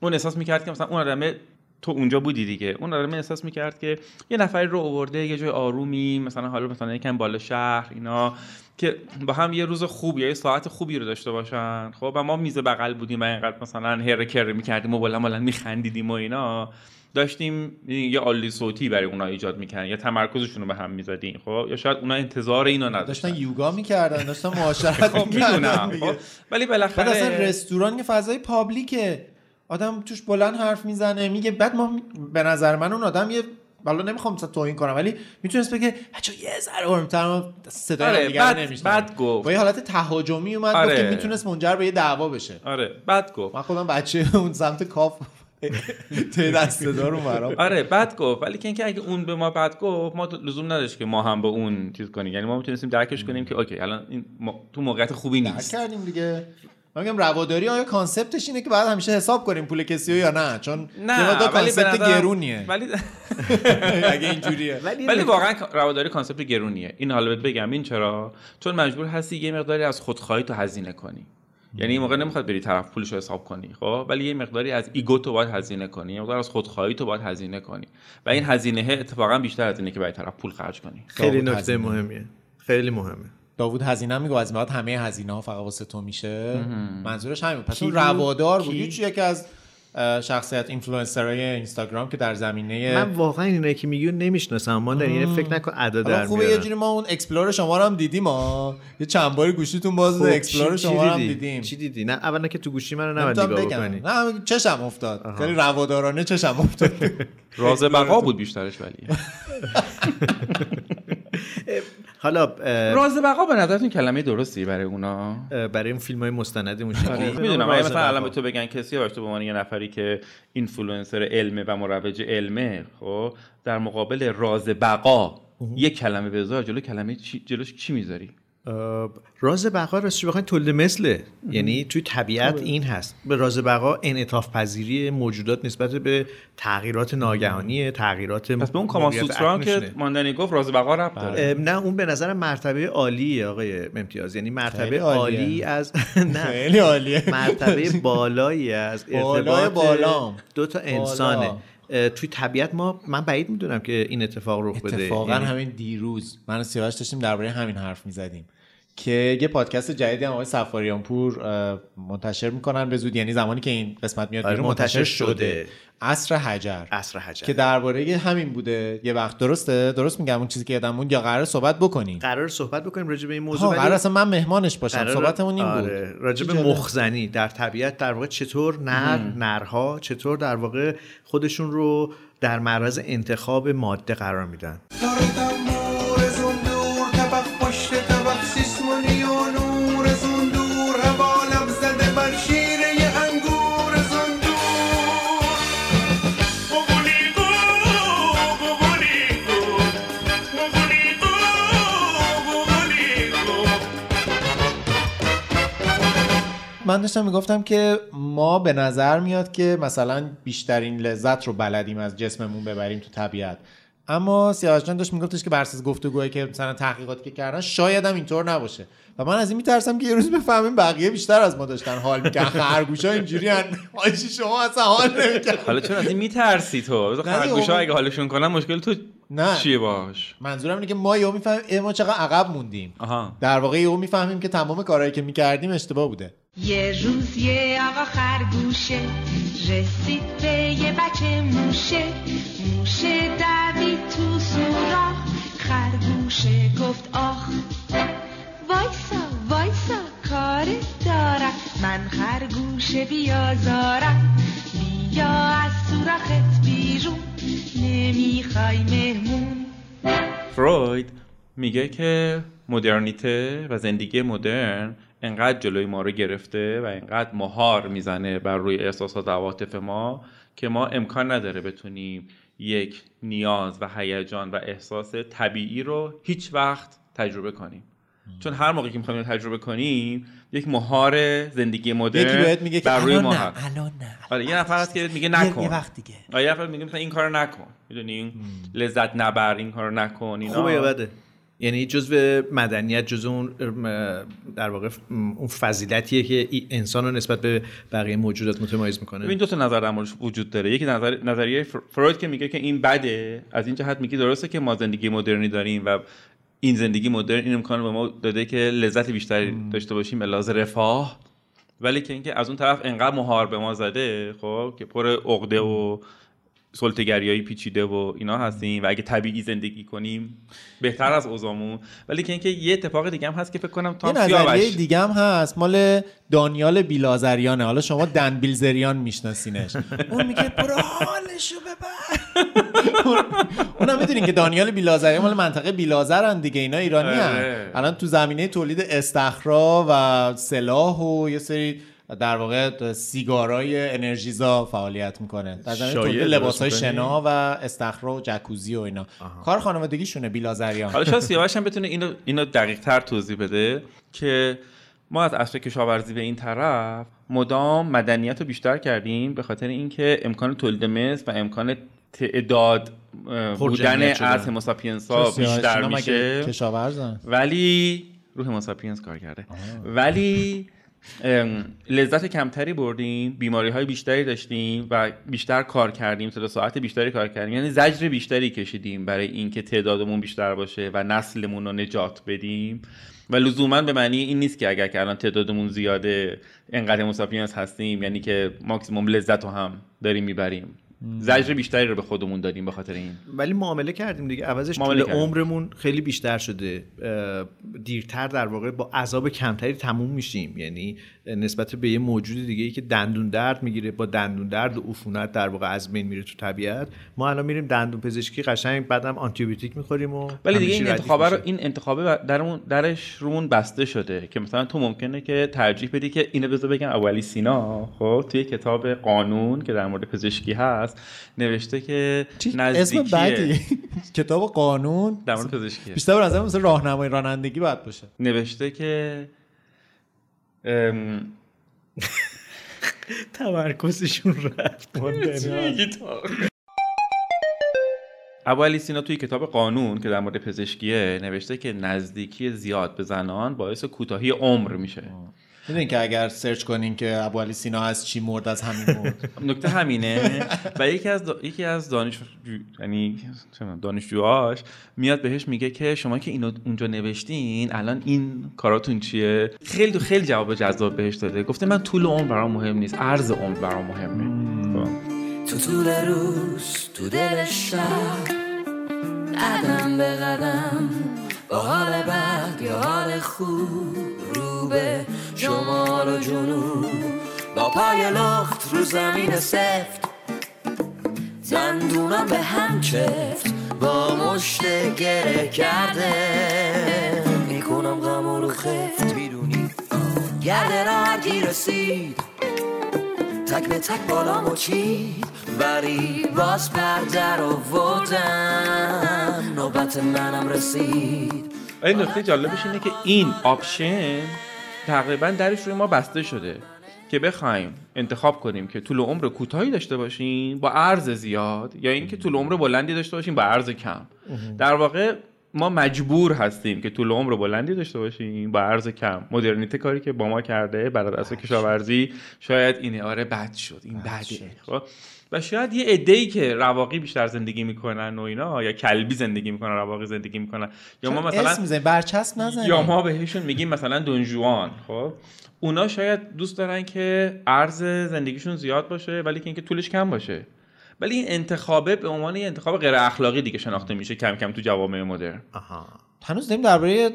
اون احساس می‌کرد که مثلا اون آدمه تو اونجا بودی دیگه. اون آدم احساس می‌کرد که یه نفری رو آورده یه جای آرومی مثلا حالا مثلا یکم بالا شهر اینا که با هم یه روز خوب یا یه ساعت خوبی رو داشته باشن. خب و ما میز بغل بودیم و اینقدر مثلا هر کر می‌کردیم و بلند بلند میخندیدیم و اینا. داشتیم یه عالی صوتی برای اونا ایجاد می‌کردن یا تمرکزشون رو به هم می‌زدیم. خب یا شاید اونا انتظار اینو نداشتن. داشتن یوگا می‌کردن داشتن معاشرت می‌کردن. خب ولی بالاخره بعد اصلا رستوران یه فضای پابلیکه. آدم توش بلند حرف می‌زنه میگه بعد ما به نظر من اون آدم یه حالا نمی‌خوام مثلا توهین کنم ولی می‌تونست بگه بچا یه ذره ما صدای آره، همدیگه رو بد-. بد گفت. با یه حالت تهاجمی اومد آره. که می‌تونست منجر به یه دعوا بشه. آره بد گفت. من خودم بچه اون سمت کاف ته دست دار برام آره بد گفت. ولی که اینکه اگه اون به ما بد گفت ما لزوم نداشت که ما هم به اون چیز کنیم. یعنی ما می‌تونستیم درکش کنیم که اوکی الان این ما- تو موقعیت خوبی درک نیست کردیم دیگه. من میگم رواداری آیا concept ش اینه که بعد همیشه حساب کنیم پول کسی رو یا نه؟ چون نه ولی به concept گرونیه. ولی اگه اینجوریه. ولی, ولی واقعا رواداری concept گرونیه. این حالا بهت بگم این چرا؟ چون مجبور هستی یه مقداری از خودخواهی تو هزینه کنی. یعنی این موقع نمی‌خواد بری طرف پولش رو حساب کنی خب؟ ولی یه مقداری از ego تو باید هزینه کنی. یه مقدار از خودخواهی تو باید هزینه کنی. و این هزینه اتفاقا بیشتر از اینه که برای طرف پول خرج کنی. خیلی داوود نکته. مهمیه. خیلی مهمه. داوود هزینه میگه از این بعد همه هزینه ها فقط واسه تو میشه. منظورش همین پس اون؟ روادار بود. کی؟ یکی از شخصیت اینفلوئنسرهای اینستاگرام که در زمینه من واقعا اینایی که میگی نمی‌شناسم. ما در یعنی فکر نکن ادا در خوبه یه. جوری ما اون explore شما رو هم دیدیم ها یه چند باری گوشیتون باز خب، explore چی- شما چی رو هم دیدی؟ دیدیم. چی دیدی؟ نه اولا که تو گوشی من رو نباید نگاه بکنی نه چشم افتاد. خیلی روادارانه چشم افتاد. راز بقا بود بیشترش ولی. حالا راز بقا به نظرتون کلمه درستی برای اونا؟ برای این فیلم های مستند موسیقی آره. می‌دونم. اگه مثلا الان به تو بگن کسی باش تو به عنوان یه نفری که اینفلوئنسر علمه و مروج علمه خب در مقابل راز بقا یه کلمه بذار جلو کلمه چی جلوش چی می‌ذاری؟ راز بقا راستش بخواین تولید مثله. یعنی توی طبیعت این هست. به راز بقا انعطاف پذیری موجودات نسبت به تغییرات ناگهانی تغییرات پس به اون کامان موقعیت سوترا هم که. ماندنی گفت راز بقا ربط داره. نه اون به نظر مرتبه عالیه آقای امتیاز یعنی مرتبه. عالی از نه. خیلی عالیه. مرتبه بالایی از ارتباط بالام. دو تا انسانه. بالا. توی طبیعت ما من بعید می‌دونم که این اتفاق رخ بده. اتفاقا یعنی- همین دیروز. من و سیاوش داشتیم درباره همین حرف می‌زدیم. که یه پادکست جدیدی هم آقای سفاریان پور منتشر می‌کنن. به زودی یعنی زمانی که این قسمت میاد آره، بیرون منتشر منتشر شده. شده. عصر حجر. عصر حجر. که درباره همین بوده. یه وقت. درسته؟ درست میگم. اون چیزی که یادم موند. یا قرار صحبت بکنیم؟ قرار صحبت بکنیم راجع به این موضوع. ولی قرار اصلا من مهمانش باشم. قرار- صحبتمون این بود. آره، راجع به. مخزنی. در طبیعت در واقع چطور نر نرها چطور در واقع خودشون رو در معرض انتخاب ماده قرار میدن. من داشتم می‌گفتم که ما به نظر میاد که مثلا بیشترین لذت رو بلدیم از جسممون ببریم تو طبیعت. اما سیاوش جان داشت میگفتش که بر اساس گفتگوهایی که مثلا تحقیقاتی که کردن شاید هم اینطور نباشه. و من از این میترسم که یه روز بفهمیم بقیه بیشتر از ما داشتن حال می‌کنن خرگوشا اینجوری ان حاجی شما اصلا حال نمی‌کنن حالا چرا از این میترسی تو؟ خرگوشا اگه حالشون کنن مشکل تو نه. چیه باش منظورم اینه که ما یهو می‌فهمیم ما چقدر عقب موندیم. آها. در واقع یهو می‌فهمیم که تمام کارهایی که می‌کردیم اشتباه بوده. یه روز یه آقا خرگوشه رسید به یه بچه موشه. موشه دوید تو سوراخ خرگوشه گفت آخ. وایسا وایسا کار دارم. من خرگوشه بیازارم. بیا از سوراخت بیرون. نمی‌خوای مهمون. فروید میگه که مدرنیته و زندگی مدرن. انقدر جلوی ما رو گرفته و انقدر مهار می‌زنه بر روی احساسات و عواطف ما که ما امکان نداره بتونیم یک نیاز و هیجان و احساس طبیعی رو هیچ وقت تجربه کنیم. چون هر موقعی که می‌خوایم تجربه کنیم یک مهار زندگی مدرن یکی بهت میگه بر روی ما الان نه آره یه نفر هست که میگه نکن یه وقت دیگه. آره یه نفر میگه مثلا این کارو نکن. می‌دونی؟ لذت نبر این کارو نکن اینا. خوبه یا بده؟ یعنی جزء مدنیت جزء اون در واقع اون فضیلتیه که انسان رو نسبت به بقیه موجودات متمایز می‌کنه. ببین دو تا نظر در وجود داره. یکی نظر نظریه فر- فروید که میگه که این بده. از این جهت میگه درسته که ما زندگی مدرنی داریم و این زندگی مدرن این امکان به ما داده که لذت بیشتری داشته باشیم لحاظ رفاه. ولی که اینکه از اون طرف انقدر مهار به ما زده خب که پر عقده و سلطگریایی پیچیده و اینا هستیم و اگه طبیعی زندگی کنیم بهتر از اوزامون. ولی که اینکه یه اتفاق دیگه هم هست که فکر کنم تا یه هم نظریه دیگه هم هست. مال دانیال بیلازریانه. حالا شما دن بیلزریان میشناسینش. اون میگه برو حالشو ببر. اونم می‌دونین که دانیال بیلازریان مال منطقه بیلازرن دیگه. اینا ایرانی هن. آره. الان تو زمینه تولید استخرا و سلاح و یه سری در واقع سیگارای انرژیزا فعالیت می‌کنه. در شایع تولید لباسای؟ شنا و استخرا و جکوزی و اینا. کار خانوادگیشونه بیلازریان حالا شاید سیاوش هم بتونه اینو اینو دقیق تر توضیح بده که ما از عصر کشاورزی به این طرف مدام مدنیت رو بیشتر کردیم به خاطر اینکه امکان تولید مثل و امکان تعداد بودن. از هموساپینس ها بیشتر میشه؟ کشاورزن؟ ولی روح هموساپینس کار کرده. ولی ام، لذت کمتری بردیم بیماری های بیشتری داشتیم و بیشتر کار کردیم تعداد ساعت بیشتری کار کردیم. یعنی زجر بیشتری کشیدیم برای اینکه تعدادمون بیشتر باشه و نسلمون رو نجات بدیم. و لزوما به معنی این نیست که اگر که الان تعدادمون زیاده انقدر هموساپینس هستیم یعنی که ماکسیموم لذت رو هم داریم می‌بریم. زجر بیشتری رو به خودمون دادیم به خاطر این. ولی معامله کردیم دیگه. عوضش معامله طول کردیم. عمرمون خیلی بیشتر شده. دیرتر در واقع با عذاب کمتری تموم میشیم. یعنی نسبت به یه موجود دیگه ای که دندون درد می‌گیره با دندون درد و عفونت در واقع از بین میره تو طبیعت. ما الان میریم دندون پزشکی قشنگ بعدم آنتیبیوتیک می‌خوریم و ولی دیگه این ردیف انتخابه رو. این انتخابه درمون درش رومون بسته شده که مثلا تو ممکنه که ترجیح بدی که اینو بذار بگم اولی سینا. خب توی کتاب قانون که در مورد پزشکی هست نوشته که اسم نزدیکی بعدی کتاب قانون؟ در مورد پزشکی بیشتر به نظر مثل راهنمای رانندگی باید باشه. نوشته که تمرکزشون رفت. ابو سینا توی کتاب قانون که در مورد پزشکیه نوشته که نزدیکی زیاد به زنان باعث کوتاهی عمر میشه. می‌دونین که اگر سرچ کنین که ابو علی سینا از چی مرد از همین مرد. نکته همینه. و یکی از دا... یکی از دانش یعنی دانشجوهاش میاد بهش میگه که شما که اینو اونجا نوشتین الان این کاراتون چیه؟ خیلی خیلی جواب جذاب بهش داده. گفته من طول عمر برام مهم نیست عرض عمر برام مهمه. خب. تو طول روز تو دل شب قدم به قدم با حال بد یا حال خوب به شمال و جنوب با پای لخت رو زمین سفت. دندونم به هم چفت با مشت گره کرده. می‌کنم غم رو خفت. می‌دونی؟ گرد راحتی رسید تک به تک بالامو چید. ولی باز پرده رو آوردم نوبت منم رسید. ولی نکته جالبش اینه که این آپشن تقریبا درش روی ما بسته شده که بخوایم انتخاب کنیم که طول عمر کوتاهی داشته باشیم با عرض زیاد یا اینکه طول عمر بلندی داشته باشیم با عرض کم. در واقع ما مجبور هستیم که طول عمر بلندی داشته باشیم با عرض کم. مدرنیته کاری که با ما کرده برای دست کشاورزی شاید اینه آره بد شد این بده خب؟ و شاید یه عده‌ای که رواقی بیشتر زندگی می‌کنن و اینا یا کلبی زندگی می‌کنن رواقی زندگی می‌کنن. یا ما مثلا اسم می‌زنین برچسب نزنین یا ما بهشون میگیم مثلا دونجوان خب؟ اونا شاید دوست دارن که عرض زندگیشون زیاد باشه ولی که اینکه طولش کم باشه. ولی این انتخابه به عنوان یه انتخاب غیر اخلاقی دیگه شناخته میشه کم کم تو جوامع مدرن. آها. هنوز داریم درباره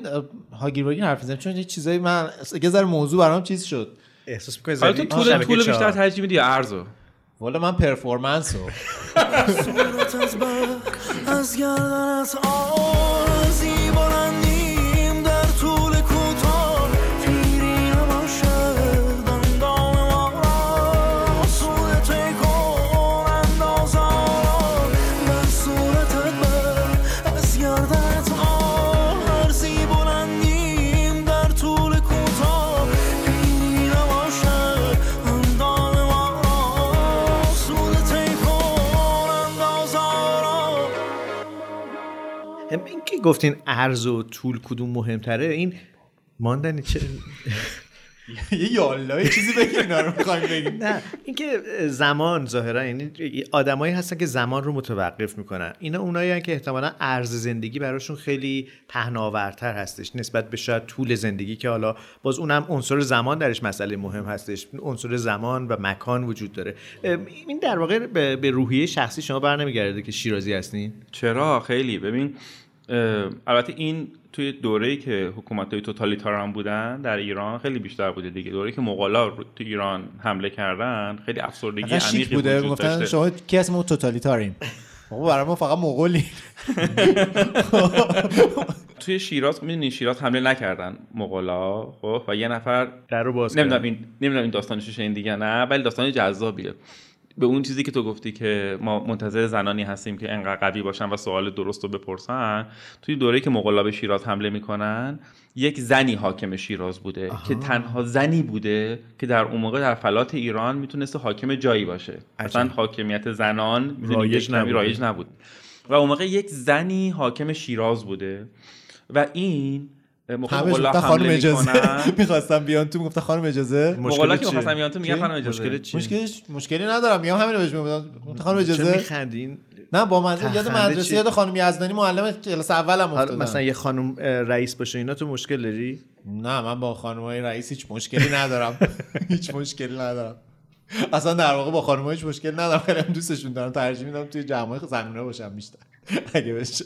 هاگیر واگیر حرف می‌زنیم چون یه چیزایی من یه ذره موضوع برام چیز شد. احساس می‌کنی زدی؟ طول طول. بیشتر ترجیح میدی یا عرضو؟ والا من پرفورمنس رو. از از گردنت آرزی بلندیم گفتین عرض و طول کدوم مهمتره؟ این ماندنی چه یه یالا یه چیزی بگیم اینا رو می‌خوایم بگیم. نه اینکه زمان ظاهرا یعنی آدمایی هستن که زمان رو متوقف می‌کنن. اینا اونایی هستن که احتمالا ارز زندگی براشون خیلی پهناورتر هستش نسبت به شاید طول زندگی که حالا باز اونم عنصر زمان درش مسئله مهم هستش. عنصر زمان و مکان وجود داره. این در واقع به روحیه شخصی شما برنمیگرده که شیرازی هستین؟ چرا؟ خیلی. ببین البته این توی دوره‌ای که حکومت‌های توتالیتاران بودن در ایران خیلی بیشتر بوده دیگه. دوره‌ای که مغولا رو- تو ایران حمله کردن خیلی افسردگی عمیقی بوده. گفتن شما کی ما توتالیتاریم. بابا برای ما فقط مغولی توی شیراز می‌دونی شیراز حمله نکردن مغولا؟ خب و یه نفر در رو باز نمی‌دونم کردن. این نمی‌دونم این داستانش شنیدین دیگه نه ولی داستان جذابیه. به اون چیزی که تو گفتی که ما منتظر زنانی هستیم که انقدر قوی باشن و سوال درست رو بپرسن توی دوره که مغولا به شیراز حمله می‌کنن یک زنی حاکم شیراز بوده که تنها زنی بوده که در اون موقع در فلات ایران می‌تونسته حاکم جایی باشه. اصلا حاکمیت زنان رایج نبوده. رایج نبود. و اون موقع یک زنی حاکم شیراز بوده و این مغولا گفتن خانم حمله اجازه. می‌کنن. می‌خواستم بیان تو گفتن خانم اجازه. مغولا که؟ می‌خواستم بیان تو میگن چی؟ خانم اجازه. مشکل چیه؟ مشکلش مشکلی ندارم. میام همین رو بهش میگم خانم چرا اجازه. میخندین؟ نه با منظور یاد مدرسه چی؟ یاد خانم یزدانی معلم کلاس اولم افتادم. مثلا یه خانم رئیس باشه اینا تو مشکل داری؟ نه من با خانم های رئیس هیچ مشکلی ندارم. هیچ مشکلی ندارم. اصلا در واقع با خانم‌ها هیچ مشکل ندارم. خیلی دوستشون دارم. ترجیح میدم توی جمعای زنونه باشم بیشتر. اگه بشه.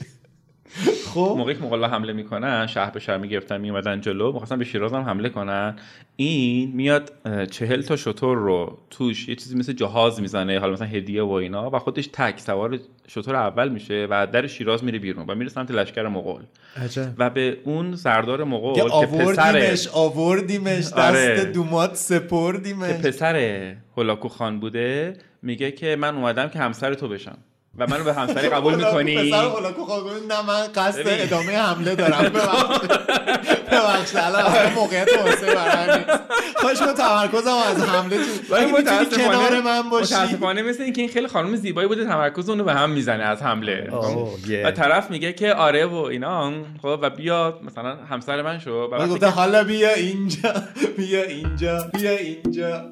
خب. موقعی که مغولا حمله می‌کنن شهر به شهر می‌گرفتن میومدن جلو می‌خواستن به شیراز هم حمله کنن. این میاد چهل تا شطور رو توش یه چیزی مثل جهاز می‌زنه حالا مثلا هدیه و اینا و خودش تک سوار شطور اول میشه و در شیراز میره بیرون و میره سمت لشکر مغول. عجب. و به اون سردار مغول که که آوردیمش آوردیمش دست آره. دومات که سپردیمش پسر هولاکو خان بوده میگه که من اومدم که همسر تو بشم. و منو به همسری قبول می‌کنی؟ پسر گفت نه من قصد. ادامه حمله دارم. ببخشید الان موقعیت مناسبی برای من نیست. کاش من تمرکزم از حمله تو. ولی می‌تونی کنار من باشی. متاسفانه مثل اینکه این خیلی خانم زیبایی بوده تمرکز اونو به هم می‌زنه از حمله. یه. و طرف میگه که آره و اینا. خب و بیا مثلا همسر من شو. و من وقتی گفتم که- حالا بیا اینجا. بیا اینجا. بیا اینجا.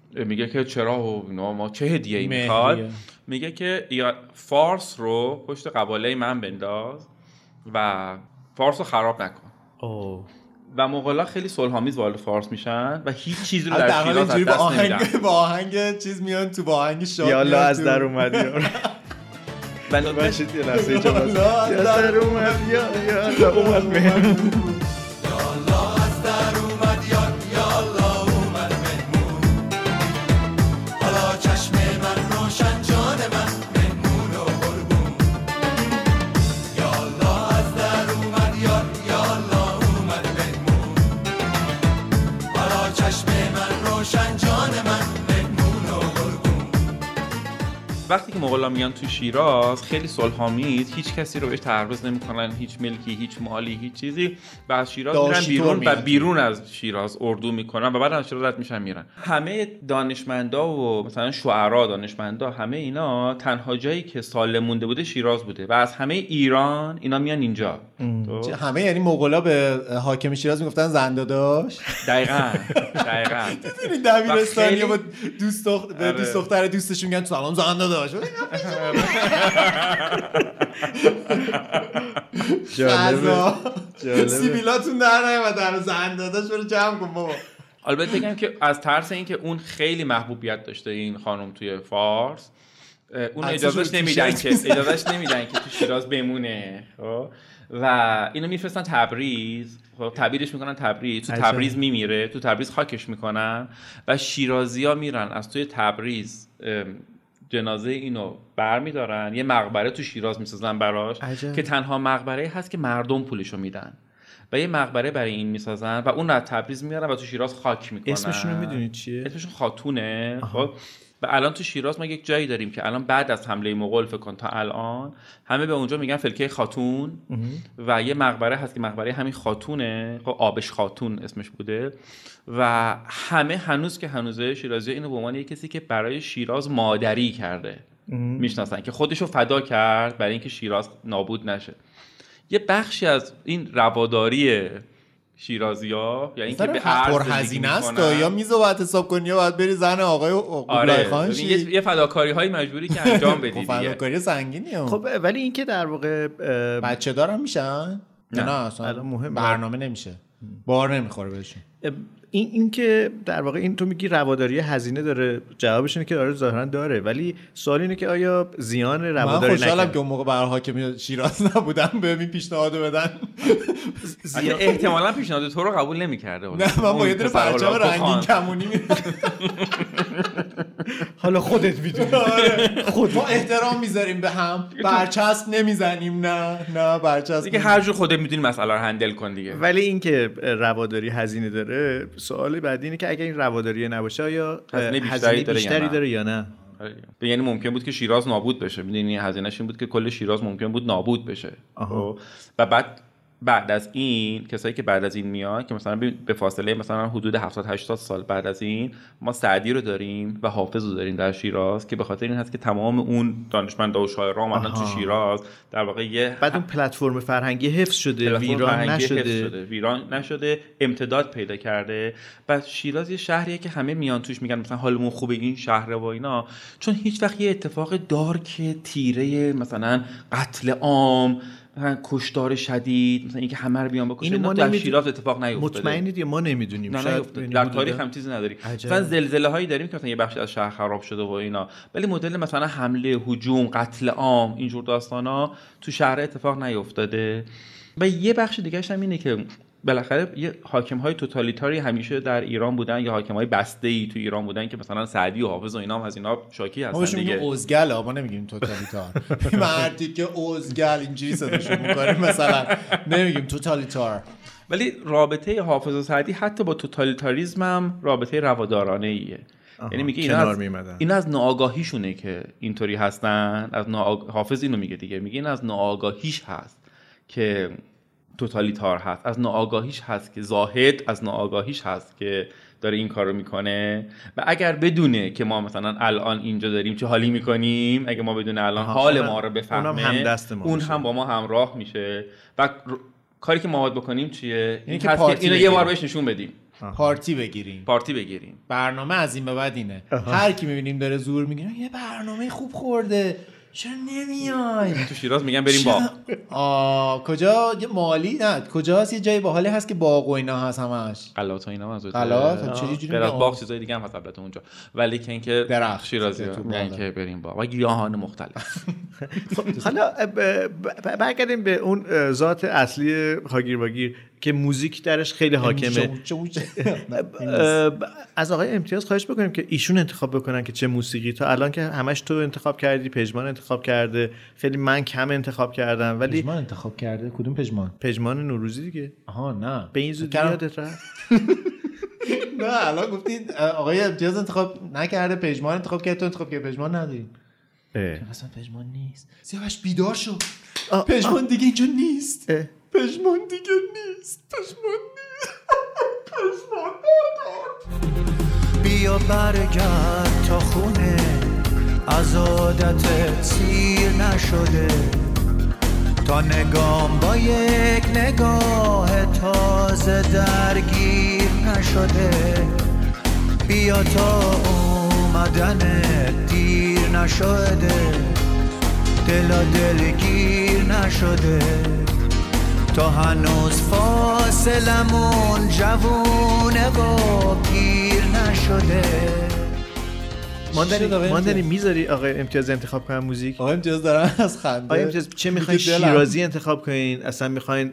میگه که چرا و اینا ما چه هدیه ای. می‌خواد؟ میگه که یا فارس رو پشت قباله من بنداز و فارس رو خراب نکن. اوه. و مغولا خیلی صلحآمیز وارد فارس میشن و هیچ چیزی رو در شیراز از دست نمیدن. آهنگ با آهنگ چیز میان تو با آهنگ شاد یا الله میان از. در اومد نکته- باشید یه لحظه الله از یا در در اومد یا یا الله اومد. Bach وقتی که مغولا میان تو شیراز خیلی صلحآمیز هیچ کسی رو بهش تعرض نمی‌کنن هیچ ملکی هیچ مالی هیچ چیزی و از شیراز میرن بیرون و. بیرون از شیراز اردو می‌کنن و بعد از شیراز رد میشن میرن همه دانشمندا و مثلا شعرا دانشمندا همه اینا تنها جایی که سالم مونده بوده شیراز بوده و از همه ایران اینا میان اینجا؟ همه یعنی مغولا به حاکم شیراز می‌گفتن زنده داشت دقیقا دقیقا دبیرستانی با دوست آره. دوست دختر دوستش میگن سلام زنده داشت جالبه. سیبیلاتون در نیومدن زنده داشت برو جمع کن بابا البته بگم که از ترس اینکه اون خیلی محبوبیت داشته این خانم توی فارس اون اجازهش نمیدن که. اجازهش نمیدن که تو شیراز بمونه خب و اینو میفرستن تبریز خب تعبیرش می‌کنن تبریز تو. تبریز میمیره تو تبریز خاکش می‌کنن و شیرازی ها میرن از توی تبریز جنازه اینو برمیدارن یه مقبره تو شیراز می‌سازن براش عجب. که تنها مقبره هست که مردم پولشو میدن و یه مقبره برای این می‌سازن و اون رو از تبریز میارن و تو شیراز خاک می‌کنن. اسمشون رو می‌دونید چیه؟ اسمشون خاتونه خب؟ و الان تو شیراز ما یک جایی داریم که الان بعد از حمله مغول فکر کن تا الان همه به اونجا میگن فلکه خاتون و یه مقبره هست که مقبره همین خاتونه خب آبش خاتون اسمش بوده. و همه هنوز که هنوزه شیرازی اینو به عنوان یه کسی که برای شیراز مادری کرده می‌شناسن که خودشو فدا کرد برای اینکه شیراز نابود نشه یه بخشی از این رواداری شیرازی ها یعنی اینکه به هزینه است. یا میز باید حساب کنی یا باید بری زن آقای آره خان ببین، یه, یه فداکاری های مجبوری که انجام بدی خب فداکاری سنگینی هم. خب ولی اینکه در واقع بچه دارم میشن نه نه. نه اصلا مهمه. برنامه نمیشه بار نمی‌خوره بهشون این این که در واقع این تو میگی رواداری هزینه داره. جوابش اینه که آره ظاهرا داره. ولی سوال اینه که آیا زیان من رواداری خوشحالم نکرد؟ که اون موقع برای حاکم شیراز نبودم به این پیشنهاد بدن. اگه احتمالا پیشنهاد تو رو قبول نمی‌کرده نه من با یه دونه پرچم رنگین کمونی. حالا خودت می‌دونی. خود ما احترام می‌ذاریم به هم. برچسب نمی‌زنیم. نه نه برچسب دیگه هر جور خودت می‌دونی مسئله رو هندل کن دیگه. ولی اینکه رواداری هزینه داره سوال بعدی اینه که اگر این رواداری نباشه آیا هزینه بیشتری هزینه داره یا بیشتری نه؟ داره یا نه آره دیگه. یعنی ممکن بود که شیراز نابود بشه می‌دونی هزینهش این بود که کل شیراز ممکن بود نابود بشه آها. خب؟ و بعد بعد از این کسایی که بعد از این میاد که مثلا به- فاصله مثلا حدود 70 80 سال بعد از این ما سعدی رو داریم و حافظ رو داریم در شیراز که به خاطر این هست که تمام اون دانشمندا و شاعران اومدن تو. شیراز در واقع یه بعد اون پلتفرم فرهنگی حفظ شده ویران حفظ نشده شده. ویران نشده امتداد پیدا کرده و شیراز یه شهریه که همه میان توش میگن مثلا حالمون خوبه این شهره و اینا چون هیچ وقت یه اتفاق دارک تیره مثلا قتل عام مثلا کشتار شدید مثلا اینکه همه رو بیان بکشه اینو ما در. شیراز اتفاق نیفتاده مطمئنید یا ما نمی‌دونیم نه شاید در تاریخ. هم چیزی نداریم. مثلا زلزله هایی داریم که مثلا یه بخش از شهر خراب شده و اینا ولی مدل مثلا حمله هجوم قتل عام اینجور داستان ها تو شهر اتفاق نیفتاده و یه بخش دیگه هم اینه که بالاخره یه حاکم های توتالیتاری همیشه در ایران بودن یا حاکم های بسته ای تو ایران بودن که مثلا سعدی و حافظ و اینا هم از اینا شاکی ما هستن میگیم دیگه. اوزگل ما نمیگیم توتالیتار. مردی که اوزگل اینجوری صداشون می‌کنیم مثلا نمیگیم توتالیتار. ولی رابطه حافظ و سعدی حتی با توتالیتاریسم هم رابطه روادارانه ایه یعنی میگه اینا از. این از ناآگاهیشونه که اینطوری هستن از ناآگ... حافظ اینو میگه دیگه میگه این از ناآگاهیش هست که توتالیتار هست. از ناآگاهیش هست که زاهد از ناآگاهیش هست که داره این کارو می‌کنه. و اگر بدونه که ما مثلا الان اینجا داریم چه حالی می‌کنیم اگه ما بدونه الان حال ما رو بفهمه اونم همدست ما اون میشه. هم با ما همراه میشه. و ر- کاری که ما باید بکنیم چیه؟ این که اینو یه. بار بهش نشون بدیم. پارتی بگیریم. پارتی بگیریم. برنامه از این به بعد اینه. هر کی می‌بینیم داره زور می‌گیره یه برنامه خوب خورده. چرا نمیای تو شیراز میگن بریم با آه کجا یه مالی نه کجاست یه جای باحالی هست که باغ و اینا هست همش قلات و اینا منظورته؟ قلات؟ آه. چه جوری از؟ باغ چیزای دیگه هم هست البته اونجا ولی که اینکه درخت. شیرازی میگن. که بریم با و گیاهان مختلف حالا ب- ب- برگردیم به اون ذات اصلی هاگیر واگیر که موزیک درش خیلی حاکمه. از آقای امتیاز خواهش بکنیم که ایشون انتخاب بکنن که چه موسیقی. تا الان که همش تو انتخاب کردی پژمان انتخاب کرده. خیلی من کم انتخاب کردم ولی پژمان انتخاب کرده؟ کدوم پژمان؟ پژمان نوروزی دیگه. آها نه. به این زودی یادت رفت؟ نه الان گفتید آقای امتیاز انتخاب نکرده پژمان انتخاب کرد تو انتخاب کرد پژمان نداریم اه. اصلا پژمان نیست. سیاوش بیدار شو. پژمان دیگه اینجا نیست. اه. پژمان دیگه نیست. پژمان نیست. پژمان بیا برگرد تا خونه. از عادت سیر نشده. تا نگام با یک نگاه تازه درگیر نشده. بیا تا اومدن دیر نشده. دلا دلگیر نشده. تا هنوز فاصلمون جوونه و پیر نشده. امتیاز؟ داریم می‌ذاری آقای امتیاز انتخاب کنن موزیک؟ آقای امتیاز دارن از خنده. آقای امتیاز چه می‌خواین. شیرازی انتخاب کنین؟ اصلا می‌خواین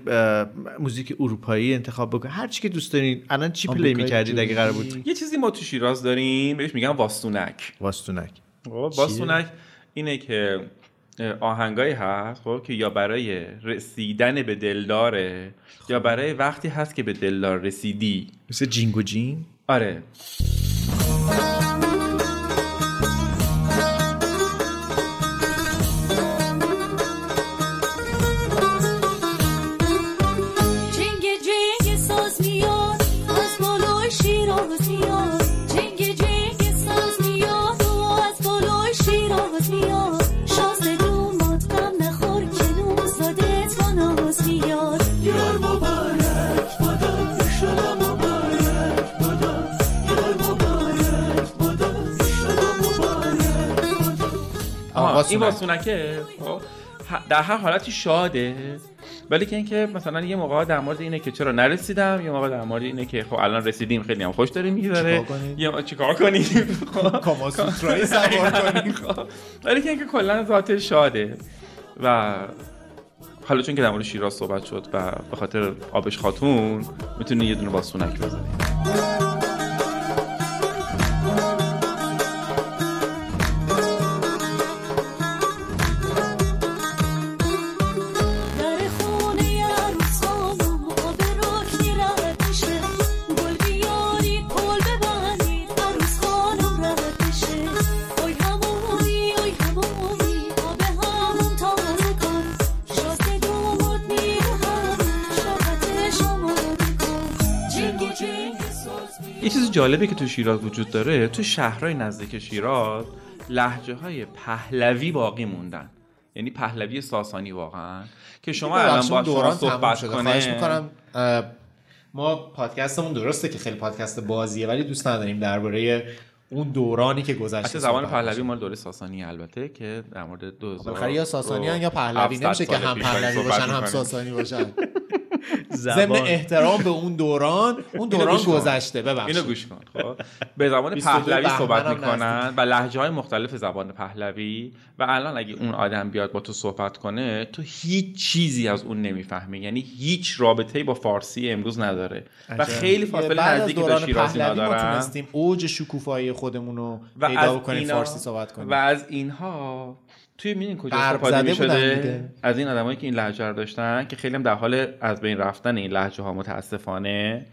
موزیک اروپایی انتخاب بکنین؟ هر چی که دوست دارین. الان چی پلی می‌کردید اگه قرار بود؟ یه چیزی ما تو شیراز داریم بهش میگن واستونک واستونک واستونک اینه که آهنگایی هست خب که یا برای رسیدن به دلداره یا برای وقتی هست که به دلدار رسیدی. مثل جینگو جین؟ آره. این واستونکه خب، در هر حالتی شاده. ولی که اینکه مثلا یه موقع در مورد اینه که چرا نرسیدم یه موقع در مورد اینه که خب الان رسیدیم خیلی هم خوش داره میگذره. چیکار کنیم؟ یا چیکار کنیم؟ خب. کاماسوترایی سوار کنیم. خب. ولی که اینکه کلا ذات شاده. و حالا چون که در مورد شیراز صحبت شد و به خاطر آبش خاتون می‌تونی یه دونه واستونک بزنی. چیز جالبی که تو شیراز وجود داره تو شهرهای نزدیک شیراز لحجه های پهلوی باقی موندن. یعنی پهلوی ساسانی واقعا. که شما الان با دوران صحبت کنه. می‌کنم ما پادکستمون درسته که خیلی پادکست بازیه ولی دوست نداریم درباره اون دورانی که گذشته صحبت پهلوی. مال دوره ساسانی البته که در مورد 2000 بالاخره یا ساسانیان یا پهلوی؟ 700 نمیشه که هم پهلوی باشن هم. ساسانی باشن. ضمن زبان احترام به اون دوران. اون دوران. گذشته ببخشید. اینو گوش کن. خب. به زبان 22 پهلوی صحبت می‌کنن و لهجه های مختلف زبان پهلوی. و الان اگه اون آدم بیاد با تو صحبت کنه تو هیچ چیزی از اون نمی‌فهمی. یعنی هیچ رابطه‌ای با فارسی امروز نداره. و خیلی فاصله نزدیکی با دوران شیرازی ندارن. اوج شکوفایی خودمون رو پیدا بکنیم فارسی صحبت کنیم. و از اینها توی میدین کجا استفاده دیگه. از این آدمایی که این لهجه رو داشتن که خیلی هم در حال از بین رفتن این لهجه ها متاسفانه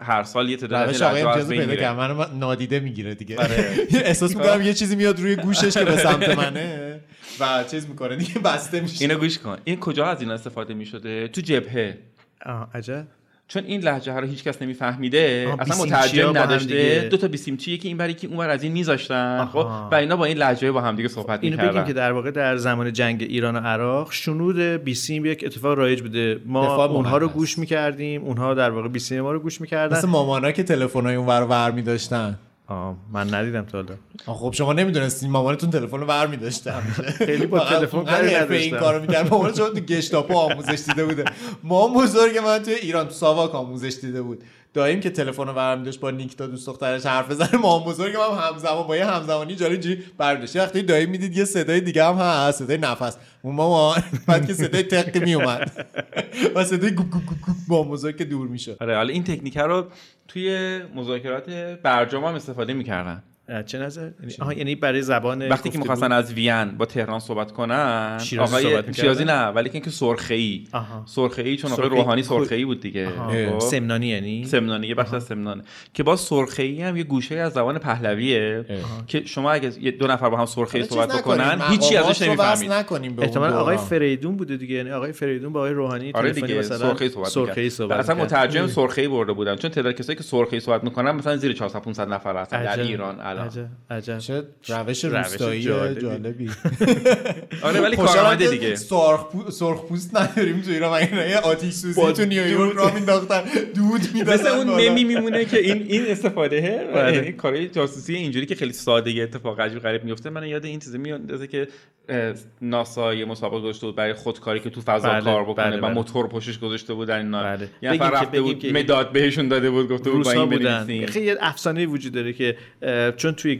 هر سال یه تعداد از این از امتیاز بین پیدا میره. منو نادیده می‌گیره دیگه. احساس می‌کنم یه چیزی میاد روی گوشش که به سمت منه و چیز می‌کنه. دیگه بسته میشه. اینو گوش کن. این کجا از این استفاده می‌شده؟ تو جبهه. آه عجب. چون این لهجه ها رو هیچ کس نمیفهمیده اصلا مترجم نداشته دیگه. دو تا بیسیمچی یکی این بری که اونور از این میذاشتن خب. و اینا با این لهجه با هم دیگه صحبت اینو بگیم که می‌کردن در واقع در زمان جنگ ایران و عراق شنود بیسیم یک اتفاق رایج بوده ما اونها رو. گوش می‌کردیم اونها در واقع بیسیم ما رو گوش می‌کردن مثل مامانا که تلفن‌های اون ور ور می‌داشتن آه من ندیدم تا حالا. خب شما نمی‌دونستین مامانتون تلفن رو ور می‌داشتن خیلی با تلفن کاری این نداشتم. کارو می‌کرد. مامان شما تو گشتاپو آموزش دیده بوده. مام بزرگ من توی ایران تو ساواک آموزش دیده بود. دایم که تلفن رو برمی داشت با نیکتا دوست دخترش حرف بزنه. مام بزرگ هم همزمان با یه همزمانی جاری جی برمی‌داشت. یه وقتی دایی می‌دید یه صدای دیگه هم هست صدای نفس. اون مامان بعد که صدای تق می اومد و صدای گوپ گوپ مام بزرگ که دور می‌شد. آره حالا این تکنیک رو توی مذاکرات برجام هم استفاده می‌کردن. چه نظر یعنی- آها یعنی برای زبان وقتی که. می‌خواستن از وین با تهران صحبت کنن شیرازی آقای صحبت؟ شیرازی نه ولی که اینکه سرخه ای. سرخه ای چون آقای. روحانی سرخه ای بود دیگه. خب؟ سمنانی یعنی سمنانه یه بخش از سمنانه که با سرخه ای هم یه گوشه از زبان پهلویه که شما اگه دو نفر با هم سرخه ای صحبت بکنن هیچی ازش نمی‌فهمید نکنیم به اون احتمال آقای. فریدون بوده دیگه یعنی آقای فریدون با آقای روحانی آره تلفنی دیگه مثلا سرخه ای صحبت. صحبت اصلا. مترجم سرخه ای برده بودن چون تعداد کسایی که سرخه ای صحبت می‌کنن مثلا زیر 400 500 نفر هستن در ایران الان. عجب عجب. چه روش روستایی جالبی. جالبی. آره ولی کارآمده که دیگه. سرخ پو- سرخ پوست نداریم تو ایران. مگه نه آتیش سوزی تو نیویورک را مینداختن دود می‌دادن مثل اون. ممی میمونه که این این استفاده بله. یعنی کارهای جاسوسی اینجوری که خیلی ساده یه اتفاق عجیب غریب میفته من یاد این چیزی میاندازه که ناسا یه مسابقه گذاشته بود برای خودکاری که تو فضا بله، کار بکنه بله، و بله. موتور پشتش گذاشته بودن اینا بله. یه نفر رفته بود که- مداد بهشون داده بود گفته بود با این بودن. بنویسین. خیلی یه افسانه وجود داره که چون توی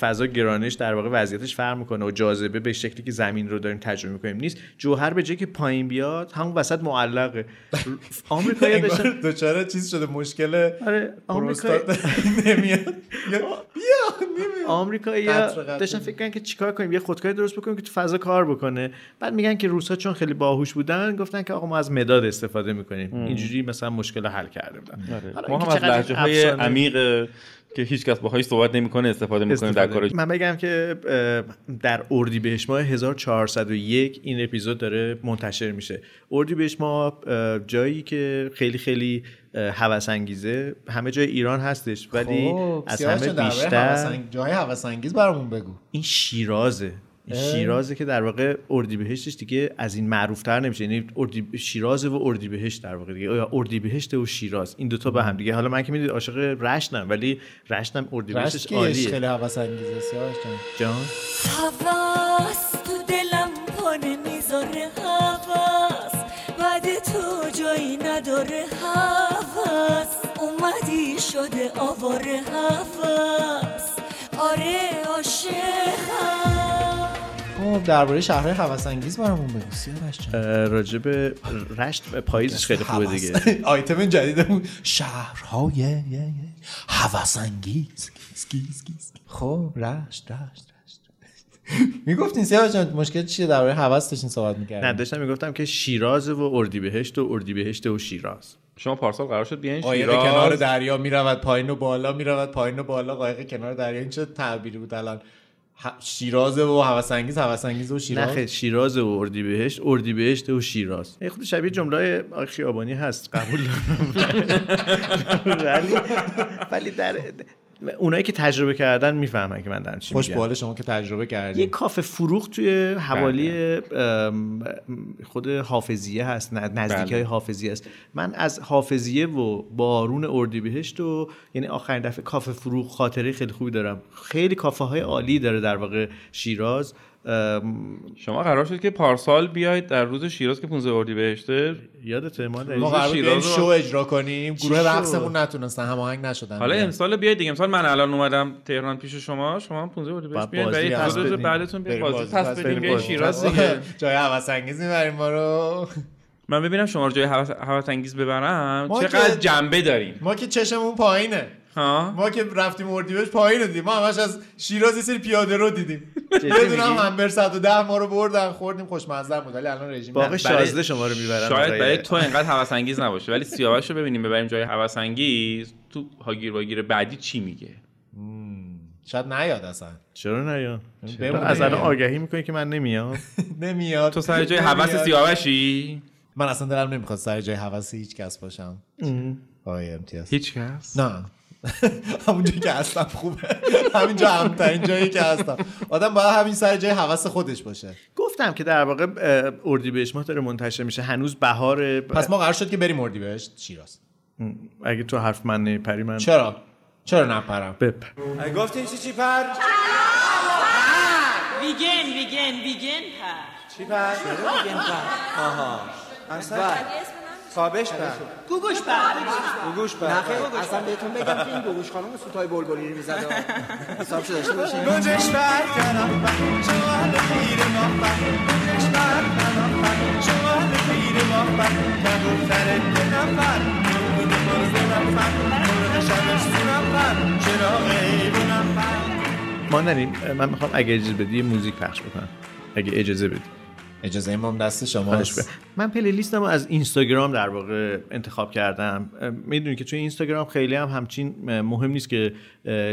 فضا گرانش در واقع وضعیتش فرق می‌کنه و جاذبه به شکلی که زمین رو داریم تجربه می‌کنیم نیست. جوهر به جای که پایین بیاد همون وسط معلقه. آمریکایی داشتن انگار دچار چیز شده مشکل آره پروستات نمیاد. بیا آمریکایی. داشتن فکر کردن که چیکار کنیم؟ یه خودکاری درست بکنیم که فضا کار بکنه. بعد میگن که روسا چون خیلی باهوش بودن گفتن که آقا ما از مداد استفاده می‌کنیم. اینجوری مثلا مشکل رو حل کرده بودن. حالا ما هم از لهجه های عمیق که هیچ کس باهاش صحبت نمی‌کنه استفاده می‌کنیم در. کار من بگم که در اردیبهشت ماه 1401 این اپیزود داره منتشر میشه. اردیبهشت ماه اه، جایی که خیلی خیلی هوس انگیزه همه جای ایران هستش ولی خب، از همه بیشتر جای هوسانگیز برامون بگو. این شیرازه. شیرازه که در واقع اردیبهشتش دیگه از این معروفتر نمیشه. یعنی اردی شیرازه و اردیبهشت در واقع دیگه. یا اردیبهشت و شیراز. این دوتا به هم دیگه. حالا من که می‌دونید عاشق رشتم ولی رشتم رشت اردیبهشتش عالیه. خیلی هوسانگیزه سیاوش جان جان. هواس تو دلم پا نمی‌ذاره هواس بعد تو جایی نداره هواس اومدی شده آواره هواس درباره شهرهای هوسانگیز برامون بگو. سیاوش جان راجب رشت پاییزش خیلی خوبه هوس. دیگه آیتم جدیدمون. شهرهای یه- یه- یه. هوسانگیز. گیز گیز گیز. خب رشت رشت رشت. می‌گفتین سیاوش جان مشکل چیه؟ درباره هوس داشتین صحبت نه می‌کردین داشتم می‌گفتم که شیراز و اردیبهشت و اردیبهشت و شیراز. شما پارسال قرار شد بیاین قایق شیراز. کنار دریا می‌رود پایین و بالا می‌رود پایین و بالا قایق کنار دریا. این چه تعبیری بود الان؟ شیرازه و هوسانگیز هوسانگیز و شیراز. نخه شیراز و اردیبهشت. اردیبهشت و شیراز. یه خود شبیه جمله آقای خیابانی هست. قبول ولی ولی در اونایی که تجربه کردن می‌فهمن که من دارم چی خوش میگم. به شما که تجربه یه کردید کافه فروخت توی حوالی بله. خود حافظیه هست نزدیکی های بله. حافظیه است. من از حافظیه و بارون اردیبهشت و یعنی آخرین دفعه کافه فروخت خاطره خیلی خوبی دارم. خیلی کافه های عالی داره در واقع شیراز. شما قرار شد که پارسال بیاید در روز شیراز که 15 اردیبهشت یادته ما قرار شیراز شو اجرا کنیم گروه؟ رقصمون نتونستن هماهنگ نشدن حالا. امسال بیاید دیگه. امسال من الان اومدم تهران پیش شما شما هم 15 اردیبهشت بیاید یه روز. بعدتون بیاید. بازی پس بدیم. بیاید. شیراز دیگه. جای هوسانگیز می‌بریم ما رو. من ببینم شما رو جای هوس انگیز ببرم. چقدر جنبه داریم. ما که چشمون پایینه. ها؟ ما که رفتیم اردیبهشت پایین رو دیدیم. ما همش از شیراز یه سری پیاده رو دیدیم. یه دونه هم؟ همبر 110 ما رو بردن خوردیم خوشمزه بود. ولی الان رژیم باقی. شازده شما رو می‌برن شاید برای تو اینقدر هوس انگیز نباشه. ولی سیاوش رو ببینیم ببریم جای هوس انگیز تو هاگیر واگیر بعدی چی میگه؟ شاید نیاد اصلا. چرا نیا بمونه. از الان آگهی می‌کنی که من نمیام؟ نمیاد. تو سر جای هوس. سیاوشی؟ من اصلا دلم نمی‌خواد سر جای هوس هیچ کس باشم. آقای امتیاز. هیچ کس؟ نه. همونجا که هستم خوبه. همینجا همترین جایی که هستم. آدم باید همین سر جای هوس خودش باشه. گفتم که در واقع اه، اردیبهشت ماه داره منتشر میشه. هنوز بهار پس ما قرار شد که بریم اردیبهشت. شیراز. اگه تو حرف من نپری من چرا؟ چرا نپرم؟ بپ. گفتین چی چی پر؟ ویگن ویگن ویگن پر. چی پر؟ میگن پر؟ آها. اصلا تابش پر گوگوش پر گوگوش پر اصلا بهتون بگم که این گوگوش خانم سوتای بلبلی رو می‌زده حسابشو داشته باشین. گوجش پر کنم شما اهل خیر محبت گوجش پر کنم شما اهل خیر محبت کبوتر دو نفر نمود مرز نفر مرغ شبش دو نفر چراغ ایوونم پر ماندنی من می‌خوام اگه اجازه بدی یه موزیک پخش بکنم. اگه اجازه بدی. اجازه ایمام دست به- من پلیلیستم رو از اینستاگرام در واقع انتخاب کردم. می‌دونی که توی اینستاگرام خیلی هم همچین مهم نیست که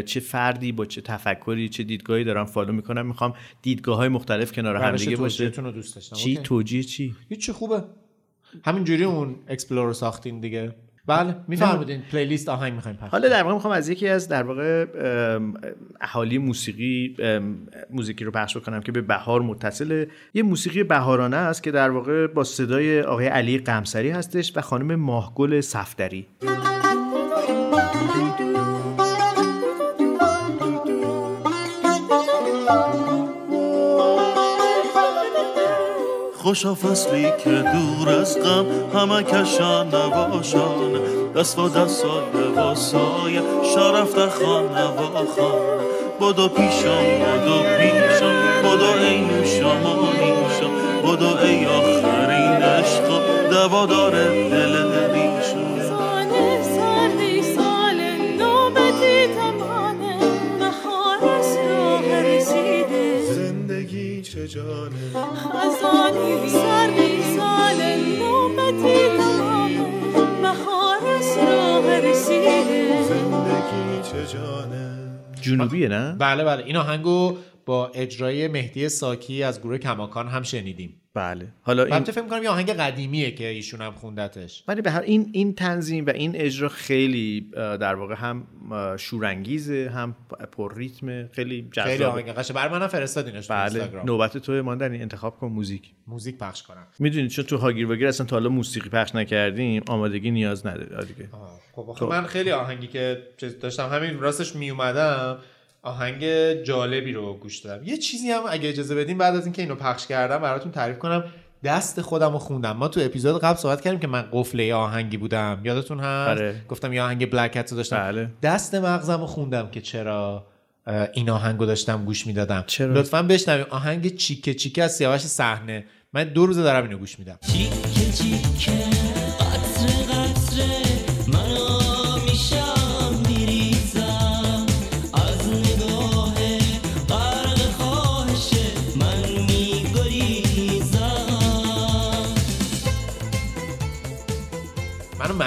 چه فردی با چه تفکری چه دیدگاهی دارم follow می‌کنم. می‌خوام دیدگاه های مختلف کنار هم دیگه باشه. دوست داشتم. چی. توجیه چی؟ هیچ چی خوبه. همینجوری اون explore رو ساختین دیگه. بله میفهمیدین playlist آهنگ می‌خوایم پخش حالا در واقع می‌خوام از یکی از در واقع اهالی موسیقی موزیکی رو پخش بکنم که به بهار متصله یه موسیقی بهارانه است که در واقع با صدای آقای علی قمسری هستش و خانم ماهگل صفدری. خوشا فصلی که دور از غم همه کشان نباشان دست و دست و لباسای شرف در خانه و خانه بدو پیشم بدو پیشم بدو ای نوشم نیشم بدو ای آخرین عشق دوادار دل. خزانی سردی سال نوبتی تمامه بهار راه رسیده زندگی چه جنوبیه نه؟ بله بله. این آهنگو با اجرای مهدی ساکی از گروه کماکان هم شنیدیم. بله. حالا این فکر کنم یه آهنگ قدیمیه که ایشون هم خوندتش. ولی به هر این این تنظیم و این اجرا خیلی در واقع هم شورانگیزه هم پر ریتم خیلی جذابه. خیلی آهنگ قشنگ. بر منم فرستادینش تو بله. اینستاگرام. نوبت تو ماندنی. انتخاب کن موزیک. موزیک پخش کنم. می‌دونید چون تو هاگیر واگیر اصلا تا حالا موسیقی پخش نکردیم آمادگی نیاز نداره. دیگه. خب من خیلی آهنگی که داشتم همین راستش می اومدم آهنگ جالبی رو گوش دادم. یه چیزی هم اگه اجازه بدیم بعد از اینکه اینو پخش کردم براتون تعریف کنم دست خودم رو خوندم. ما تو اپیزود قبل صحبت کردیم که من قفله آهنگی بودم. یادتون هست؟ آره. گفتم یه آهنگ بلک رو داشتم. بله. دست مغزم رو خوندم که چرا این آهنگ رو داشتم گوش می‌دادم. چرا؟ لطفا بشنویم. آهنگ چیکه چیکه از سیاوش صحنه. من دو روزه دارم اینو گوش میدم. چیکه چیکه.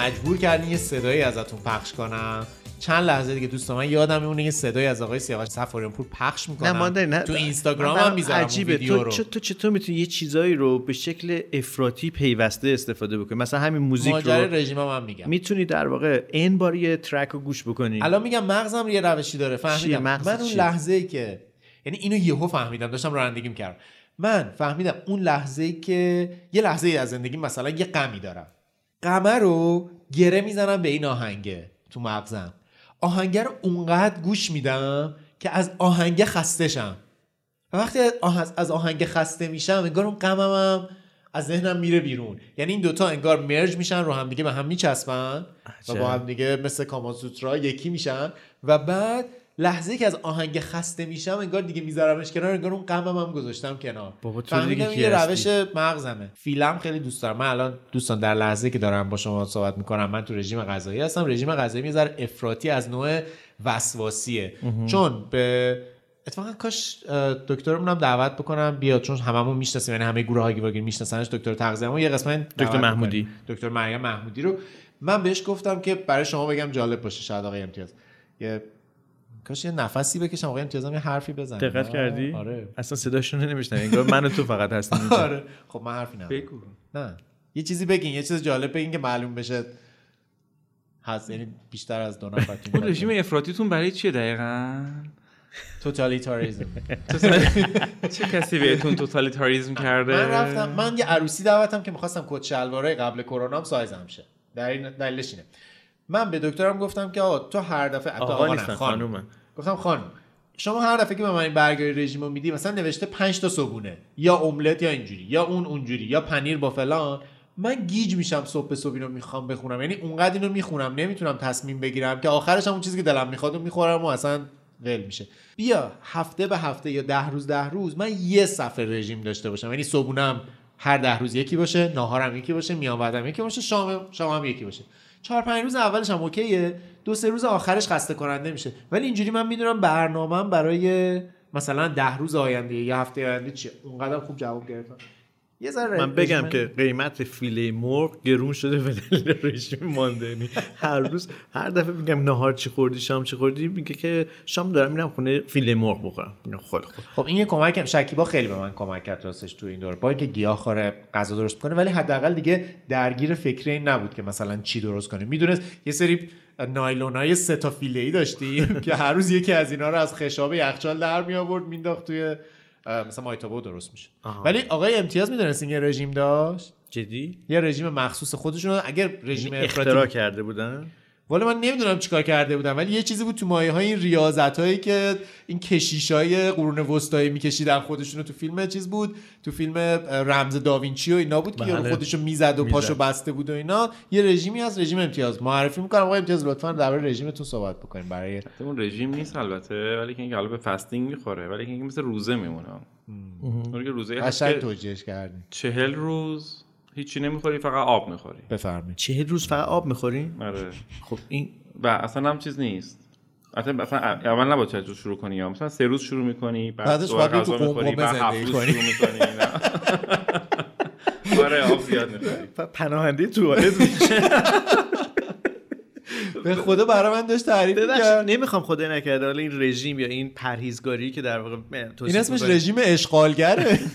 مجبور کردین یه صدایی ازتون پخش کنم. چند لحظه دیگه دوستان من یادم میمونه یه صدای از آقای سیاوش سفاریان پور پخش می‌کنم. نه نه. تو اینستاگرام هم می‌ذارم عجیبه. ویدیو تو, رو. چ- تو چطور می‌تونی یه چیزایی رو به شکل افراطی پیوسته استفاده بکنی؟ مثلا همین موزیک رو رژیم هم, میگم. می‌تونی در واقع این بار یه ترک رو گوش بکنی؟ الان میگم مغزم یه روشی داره؟ فهمیدم. من اون؟ لحظه ای که یعنی اینو یهو فهمیدم داشتم رانندگی می‌کردم من فهمیدم اون لحظه ای که یه لحظه ای از زندگی مثلا یه غمی دارم. غمه رو گره می‌زنم به این آهنگه تو مغزم. آهنگه رو اونقدر گوش میدم که از آهنگه خسته شم. و وقتی آه- از آهنگ خسته میشم انگار اون غمم از ذهنم میره بیرون. یعنی این دوتا انگار مرج میشن رو هم دیگه به هم میچسبن و. با هم دیگه مثل کاماسوترا یکی میشن. و بعد لحظه که از آهنگ خسته میشم انگار دیگه میذارمش کنار انگار اون غمم هم گذاشتم کنار. بابا تو دیگه یه؟ روش مغزمه. فیلم خیلی دوست دارم. من الان دوستان در لحظه که دارم با شما صحبت می‌کنم من تو رژیم غذایی هستم. رژیم غذایی ذره افراطی از نوع وسواسیه. چون به اتفاقا کاش دکترمون هم دعوت بکنم بیاد چون هممون می‌شناسیم یعنی همه گروه های واگیر میشناسنش دکتر تغذیه ما یه قسمت دکتر محمودی. دکتر مریم محمودی رو. من بهش گفتم که برای شما بگم جالب باشه شاید آقای امتیاز. یه کاش یه نفسی بکشم آقای امتیازم یه حرفی بزنه دقت آه، کردی؟ آره. اصلا صداشون نمیشنم انگار من و تو فقط هستیم اینجا. آره. خب من حرفی ندارم. بگو. نه. یه چیزی بگین یه چیز جالب بگین که معلوم بشه. هست یعنی بیشتر از دو نفر اون رژیم افراطیتون برای چیه دقیقا؟ توتالیتاریزم چه کسی بهتون توتالیتاریزم کرده؟ من رفتم من یه عروسی دعوتم که می‌خواستم کت شلوارای قبل کرونا هم سایزم شه. در این دلیلش اینه. من به دکترم گفتم که آقا تو هر دفعه آقا آقا نیستن، خانم. گفتم خانم شما هر دفعه که به من این برگری رژیم رو میدی مثلا نوشته 5 تا صبونه یا املت یا اینجوری یا اون اونجوری یا پنیر با فلان من گیج میشم صبح به صبح اینو می‌خوام بخونم. یعنی اونقدر اینو می‌خونم نمی‌تونم تصمیم بگیرم که آخرش هم اون چیزی که دلم می‌خواد و می‌خورم و اصلا ول میشه. بیا هفته به هفته یا ده روز ده روز من یه صفحه رژیم داشته باشم. یعنی صبحونم هر ده روز یکی باشه ناهارم یکی باشه میان یکی باشه شام شام هم یکی باشه. چهار پنج روز اولش هم اوکیه دو سه روز آخرش خسته کننده میشه. ولی اینجوری من می‌دونم برنامه‌ام برای مثلا ده روز آینده یا هفته آینده چیه؟ اونقدر خوب جواب گرفتم. یه ذره من بگم رژیم- که قیمت فیله مرغ گرون شده به دلیل رژیم ماندنی. هر روز هر دفعه میگم نهار چی خوردی شام چی خوردی میگه که شام دارم میرم خونه فیله مرغ بخورم. خیلی خوب خب. این یه کمک شکیبا خیلی به من کمک کرد راستش تو این دوره. با اینکه گیاه خوره غذا درست کنه ولی حداقل دیگه درگیر فکر این نبود که مثلا چی درست کنه. می‌دونست یه سری نایلونای سه تا فیله ای داشتیم که هر روز یکی از اینا رو از خشاب یخچال در می آورد مینداخت توی مثلا مایتابو درست میشه. ولی آقای امتیاز می‌دونست این یه رژیم داشت؟ جدی؟ یه رژیم مخصوص خودشون اگر رژیم اختراع افراطی کرده بودن؟ والا من نمی‌دونم چیکار کرده بودم ولی یه چیزی بود تو مایه های این ریاضت هایی که این کشیش های قرون وسطایی میکشیدن خودشون رو تو فیلم چیز بود تو فیلم رمز داوینچی و اینا بود که بله. یارو خودشو می‌زد و می‌زد. پاشو بسته بود و اینا. یه رژیمی از رژیم امتیاز. معرفی می‌کنم. آقا امتیاز لطفا درباره رژیمتون صحبت بکنیم. برای اون رژیم نیست البته ولی که اینکه حالا به فستینگ می‌خوره ولی که اینکه مثل روزه میمونه. اون که روزه قشنگ توجیهش چهل روز هیچی نمی‌خوری فقط آب می‌خوری. بفرمایید. چهل روز فقط آب می‌خورین آره. خب این و اصلا هم چیز نیست. اصلا مثلا اول نباید چهل روز شروع کنی یا مثلا سه روز شروع می‌کنی بعد بعدش باید تو قمقمه می‌خوری بعد زندگی هفت روز کنی. شروع می‌کنی. آره آب زیاد می‌خوری. پناهنده توالت میشه. به خدا برای من داشت تعریف می‌کرد. نمی‌خوام خدا نکرده حالا این رژیم یا این پرهیزگاری که در واقع این اسمش رژیم اشغالگره.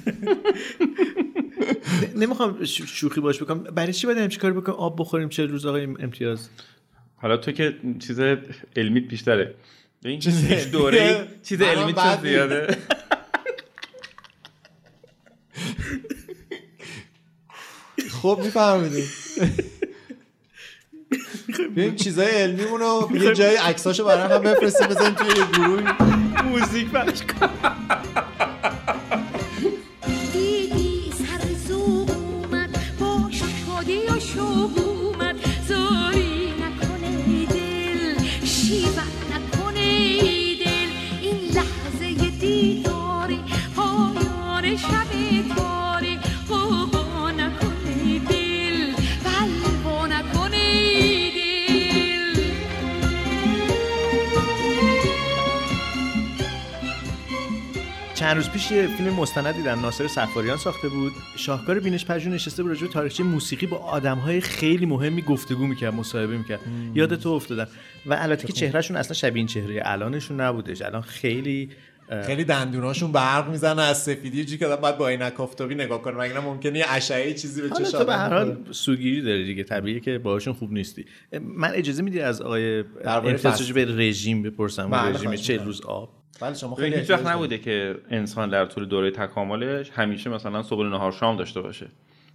نمی‌خوام شوخی باش بکنم. برای چی باید همچین کاری بکنم؟ آب بخوریم چه روز آقای امتیاز؟ حالا تو که چیز علمیت بیشتره. این چیز دوره؟ چیز علمی چون زیاده؟ خب میفهمیدیم بیایم چیزای علمیمون رو یه جای عکساشو برای هم بفرستیم بزنیم توی یه گروه موزیک پخش کن. چند روز پیش یه فیلم مستند دیدم ناصر سفاریان ساخته بود. شاهکار بینش پژوه نشسته بود راجع تاریخچه موسیقی با آدم‌های خیلی مهمی گفتگو می‌کرد مصاحبه می‌کرد. یاد تو افتادم. و البته که چهرهشون اصلا شبیه این چهره الانشون نبودش. الان خیلی خیلی دندوناشون برق می‌زنه از سفیدی جی که باید با عینک آفتابی نگاه کنه نه ممکنه یه اشعه چیزی به چشم تو به هر. حال سوگیری داری دیگه. طبیعیه که باهاشون خوب نیستی. من اجازه میدی از آقای به رژیم بپرسم؟ بله، رژیم خواهش 40 می‌کنم. روز آب؟ بله شما خیلی هیچ وقت نبوده که انسان در طول دوره تکاملش همیشه مثلا صبح نهار شام داشته باشه.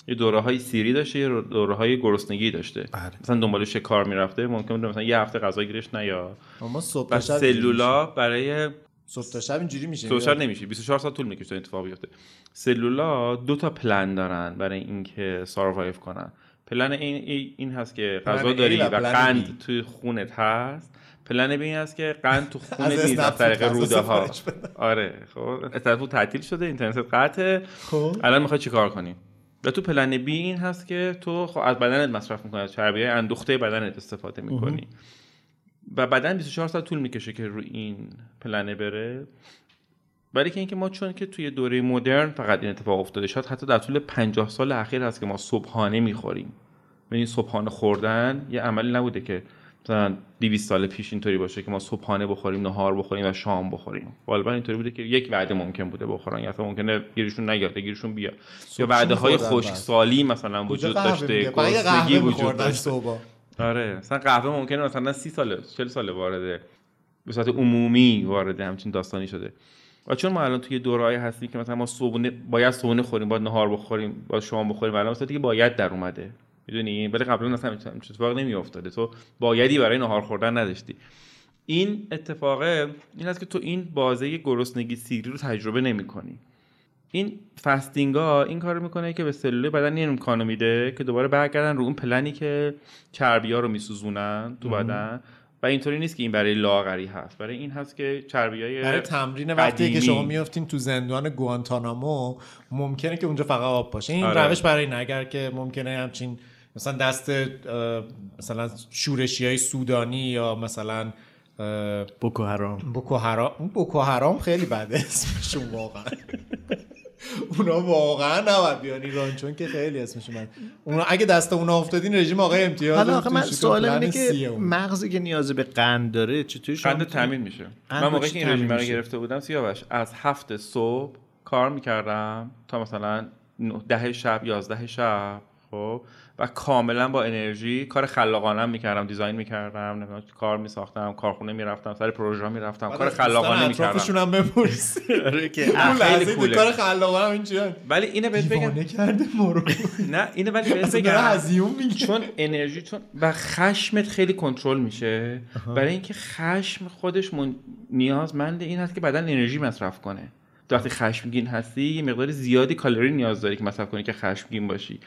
یه دوره های سیری داشته یه دوره های گرسنگی داشته. مثلا دنبال شکار می‌رفته ممکن بوده مثلا یه هفته غذا گیرش داره. اما صبح شب سلولا برای. صبح تا شب اینجوری میشه. سوشال نمیشه. 24 ساعت طول می‌کشه تا اتفاق بیفته. سلولا دو تا پلن دارن برای اینکه ساروایو کنن. پلن این ای- این هست که غذا داری و قند. توی خونت هست. پلن بی این هست که قند تو از نیست از طریق روده ها. آره خب اسنپ تعطیل شده اینترنت قطعه خب. الان می‌خوای چیکار کنی؟ و تو پلن بی این هست که تو خب از بدنت مصرف می‌کنی از چربی های اندوخته بدنت استفاده می‌کنی. و بدن 24 ساعت طول می‌کشه که رو این پلنه بره. ولی که اینکه ما چون که توی دوره مدرن فقط این اتفاق افتاده شاید حتی در طول 50 سال اخیر هست که ما صبحانه می‌خوریم. یعنی صبحانه خوردن یه عملی نبوده که مثلا 200 سال پیش اینطوری باشه که ما صبحانه بخوریم نهار بخوریم و شام بخوریم. غالبا اینطوری بوده که یک وعده ممکن بوده بخورن. یا اصلا ممکنه گیرشون نیاد گیرشون بیاد. یا وعده های بعد. خشکسالی مثلا وجود داشته گرسنگی قهوه وجود داشته. صبح آره مثلا قهوه ممکنه مثلا 30 ساله 40 ساله وارد به صورت عمومی وارد همچین داستانی شده. و چون ما الان توی دورایی هستیم که مثلا ما صبحونه باید صبحونه خوریم باید نهار بخوریم باید شام بخوریم الان مثلا دیگه باید در اومده. می‌دونی؟ ولی قبلا اصلا اتفاق نمیافتاده. تو بایدی برای نهار خوردن نداشتی. این اتفاقه این است که تو این بازه گرسنگی سیری رو تجربه نمی‌کنی. این فستینگ ها این کار می‌کنه که به سلول بدن این امکانو میده که دوباره برگردن رو اون پلنی که چربی ها رو میسوزونن تو بدن. و اینطوری نیست که این برای لاغری هست. برای این هست که چربی های برای تمرین وقتی که. شما میافتین تو زندان گوانتانامو ممکنه که اونجا فقط آب باشه. این آره. روش برای این اگر که ممکنه همچین مثلا دست مثلا شورشی های سودانی یا مثلا بوکو حرام. بوکو حرام. اون بوکو حرام خیلی بده اسمشون واقعا. اونا واقعا نباید بیان. ایران چون که خیلی اسمشون بده. اونا اگه دست اونا افتادین رژیم آقای امتیاز حالا آخه من سوالم پلن اینه که. مغزی که نیاز به قند داره چطوری شما قند تامین میشه. قند من موقعی که این رژیم رو؟ گرفته بودم سیاوش از هفت صبح کار می‌کردم تا مثلا ده شب یازده شب خب؟ و کاملا با انرژی کار خلاقانه می‌کردم دیزاین می‌کردم نمی‌دونم کار میساختم کارخونه می‌رفتم سر پروژه می‌رفتم کار خلاقانه می‌کردم. اطرافشون هم بپرسی آره خیلی. کار خلاقانه اینجوری ولی اینه بهت بگم. کرده ما رو نه اینه ولی بهت بگم. چون انرژی چون و خشمت خیلی کنترل میشه. برای اینکه خشم خودش من... نیازمند این هست که بدن انرژی مصرف کنه. وقتی خشمگین هستی یه مقدار زیادی کالری نیاز داری که مصرف کنی که خشمگین باشی.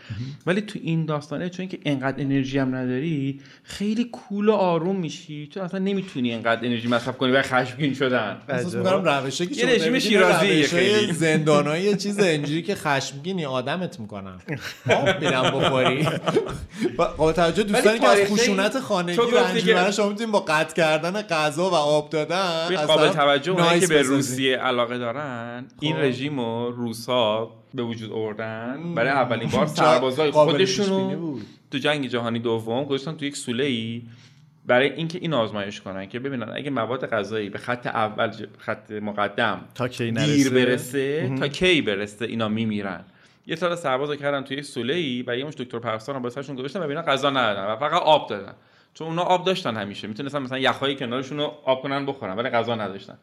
ولی تو این داستانه چون که انقدر انرژی هم نداری خیلی کول و آروم میشی. چون اصلا نمی‌تونی انقدر انرژی مصرف کنی و خشمگین شدن. احساس می‌کنم روشه که یه رژیم روشه خیلی. زندانایی یه چیز اینجوری که خشمگینی آدمت می‌کنن. آب میدم بخوری. با توجه دوستانی که از خشونت خانگی تو رنج می‌برن شما می‌تونید با قطع کردن غذا و آب دادن قابل توجه اونایی که به. روسیه علاقه دارن این خب. رژیم رو روسا به وجود آوردن. برای اولین بار سربازای خودشون رو. تو جنگ جهانی دوم گذاشتن تو یک سوله ای برای اینکه این آزمایش کنن که ببینن اگه مواد غذایی به خط اول ج- خط مقدم تا کی دیر نرسه؟ برسه تا کی برسه اینا میمیرن. یه سال سرباز رو کردن توی یک سوله ای و یه مش دکتر پرستار هم واسهشون گذاشتن و اینا غذا ندادن و فقط آب دادن. چون اونا آب داشتن همیشه. می‌تونستن مثلا یخهای کنارشون رو آب کنن بخورن ولی غذا نداشتن.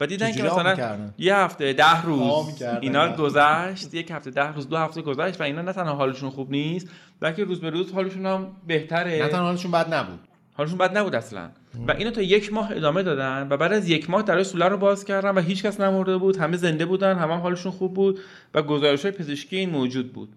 و دیدن که مثلا؟ یه هفته ده روز. اینا گذشت یک هفته ده روز دو هفته گذشت و اینا نه تنها حالشون خوب نیست بلکه روز به روز حالشون هم بهتره. نه تنها حالشون بد نبود. حالشون بد نبود اصلا. و اینو تا یک ماه ادامه دادن و بعد از یک ماه در سوله رو باز کردن و هیچ کس نمرده بود همه زنده بودن همه هم حالشون خوب بود و گزارش های پزشکی این موجود بود.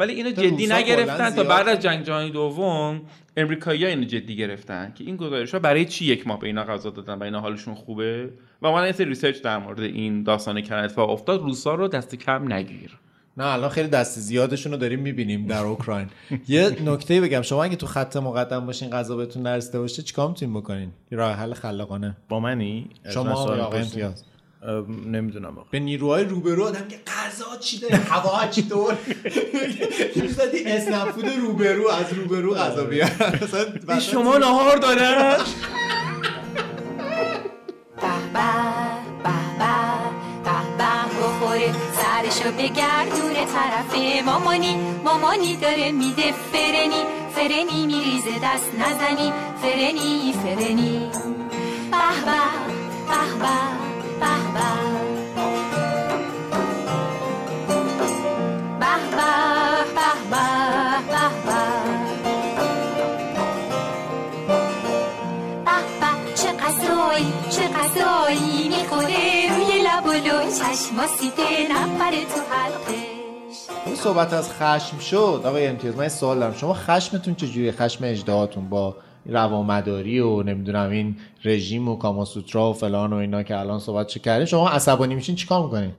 ولی اینو جدی نگرفتن تا بعد از جنگ جهانی دوم امریکایی‌ها اینو جدی گرفتن که این گزارش ها برای چی یک ماه به اینا غذا دادن و اینا حالشون خوبه؟ و من یه سری research در مورد این داستان کردن اتفاق افتاد روسا رو دست کم نگیر. نه الان خیلی دست زیادشون رو داریم می‌بینیم در اوکراین. یه نکته بگم شما اگه تو خط مقدم باشین غذا بهتون نرسیده باشه چیکار می‌تونین بکنین؟ یه راه حل خلاقانه. با منی؟ شما آقای؟ امتیاز. نمی‌دونم آقا. به نیروهای روبرو آدم که غذا چی داره هوا چطور می‌زدی اسنپ فود روبرو از روبرو غذا بیار. شما نهار داره. سرشو بگردونه طرف مامانی مامانی داره میده فرنی. فرنی میریزه دست نزنی. فرنی فرنی. به به به. این صحبت از خشم شد. آقای امتیاز من سوال دارم. شما خشمتون چجوری، خشم اجدهاتون با روامداری و نمی‌دونم این رژیم و کاماسوترا و فلان و اینا که الان صحبت چه کردیم شما عصبانی میشین چیکار می‌کنین؟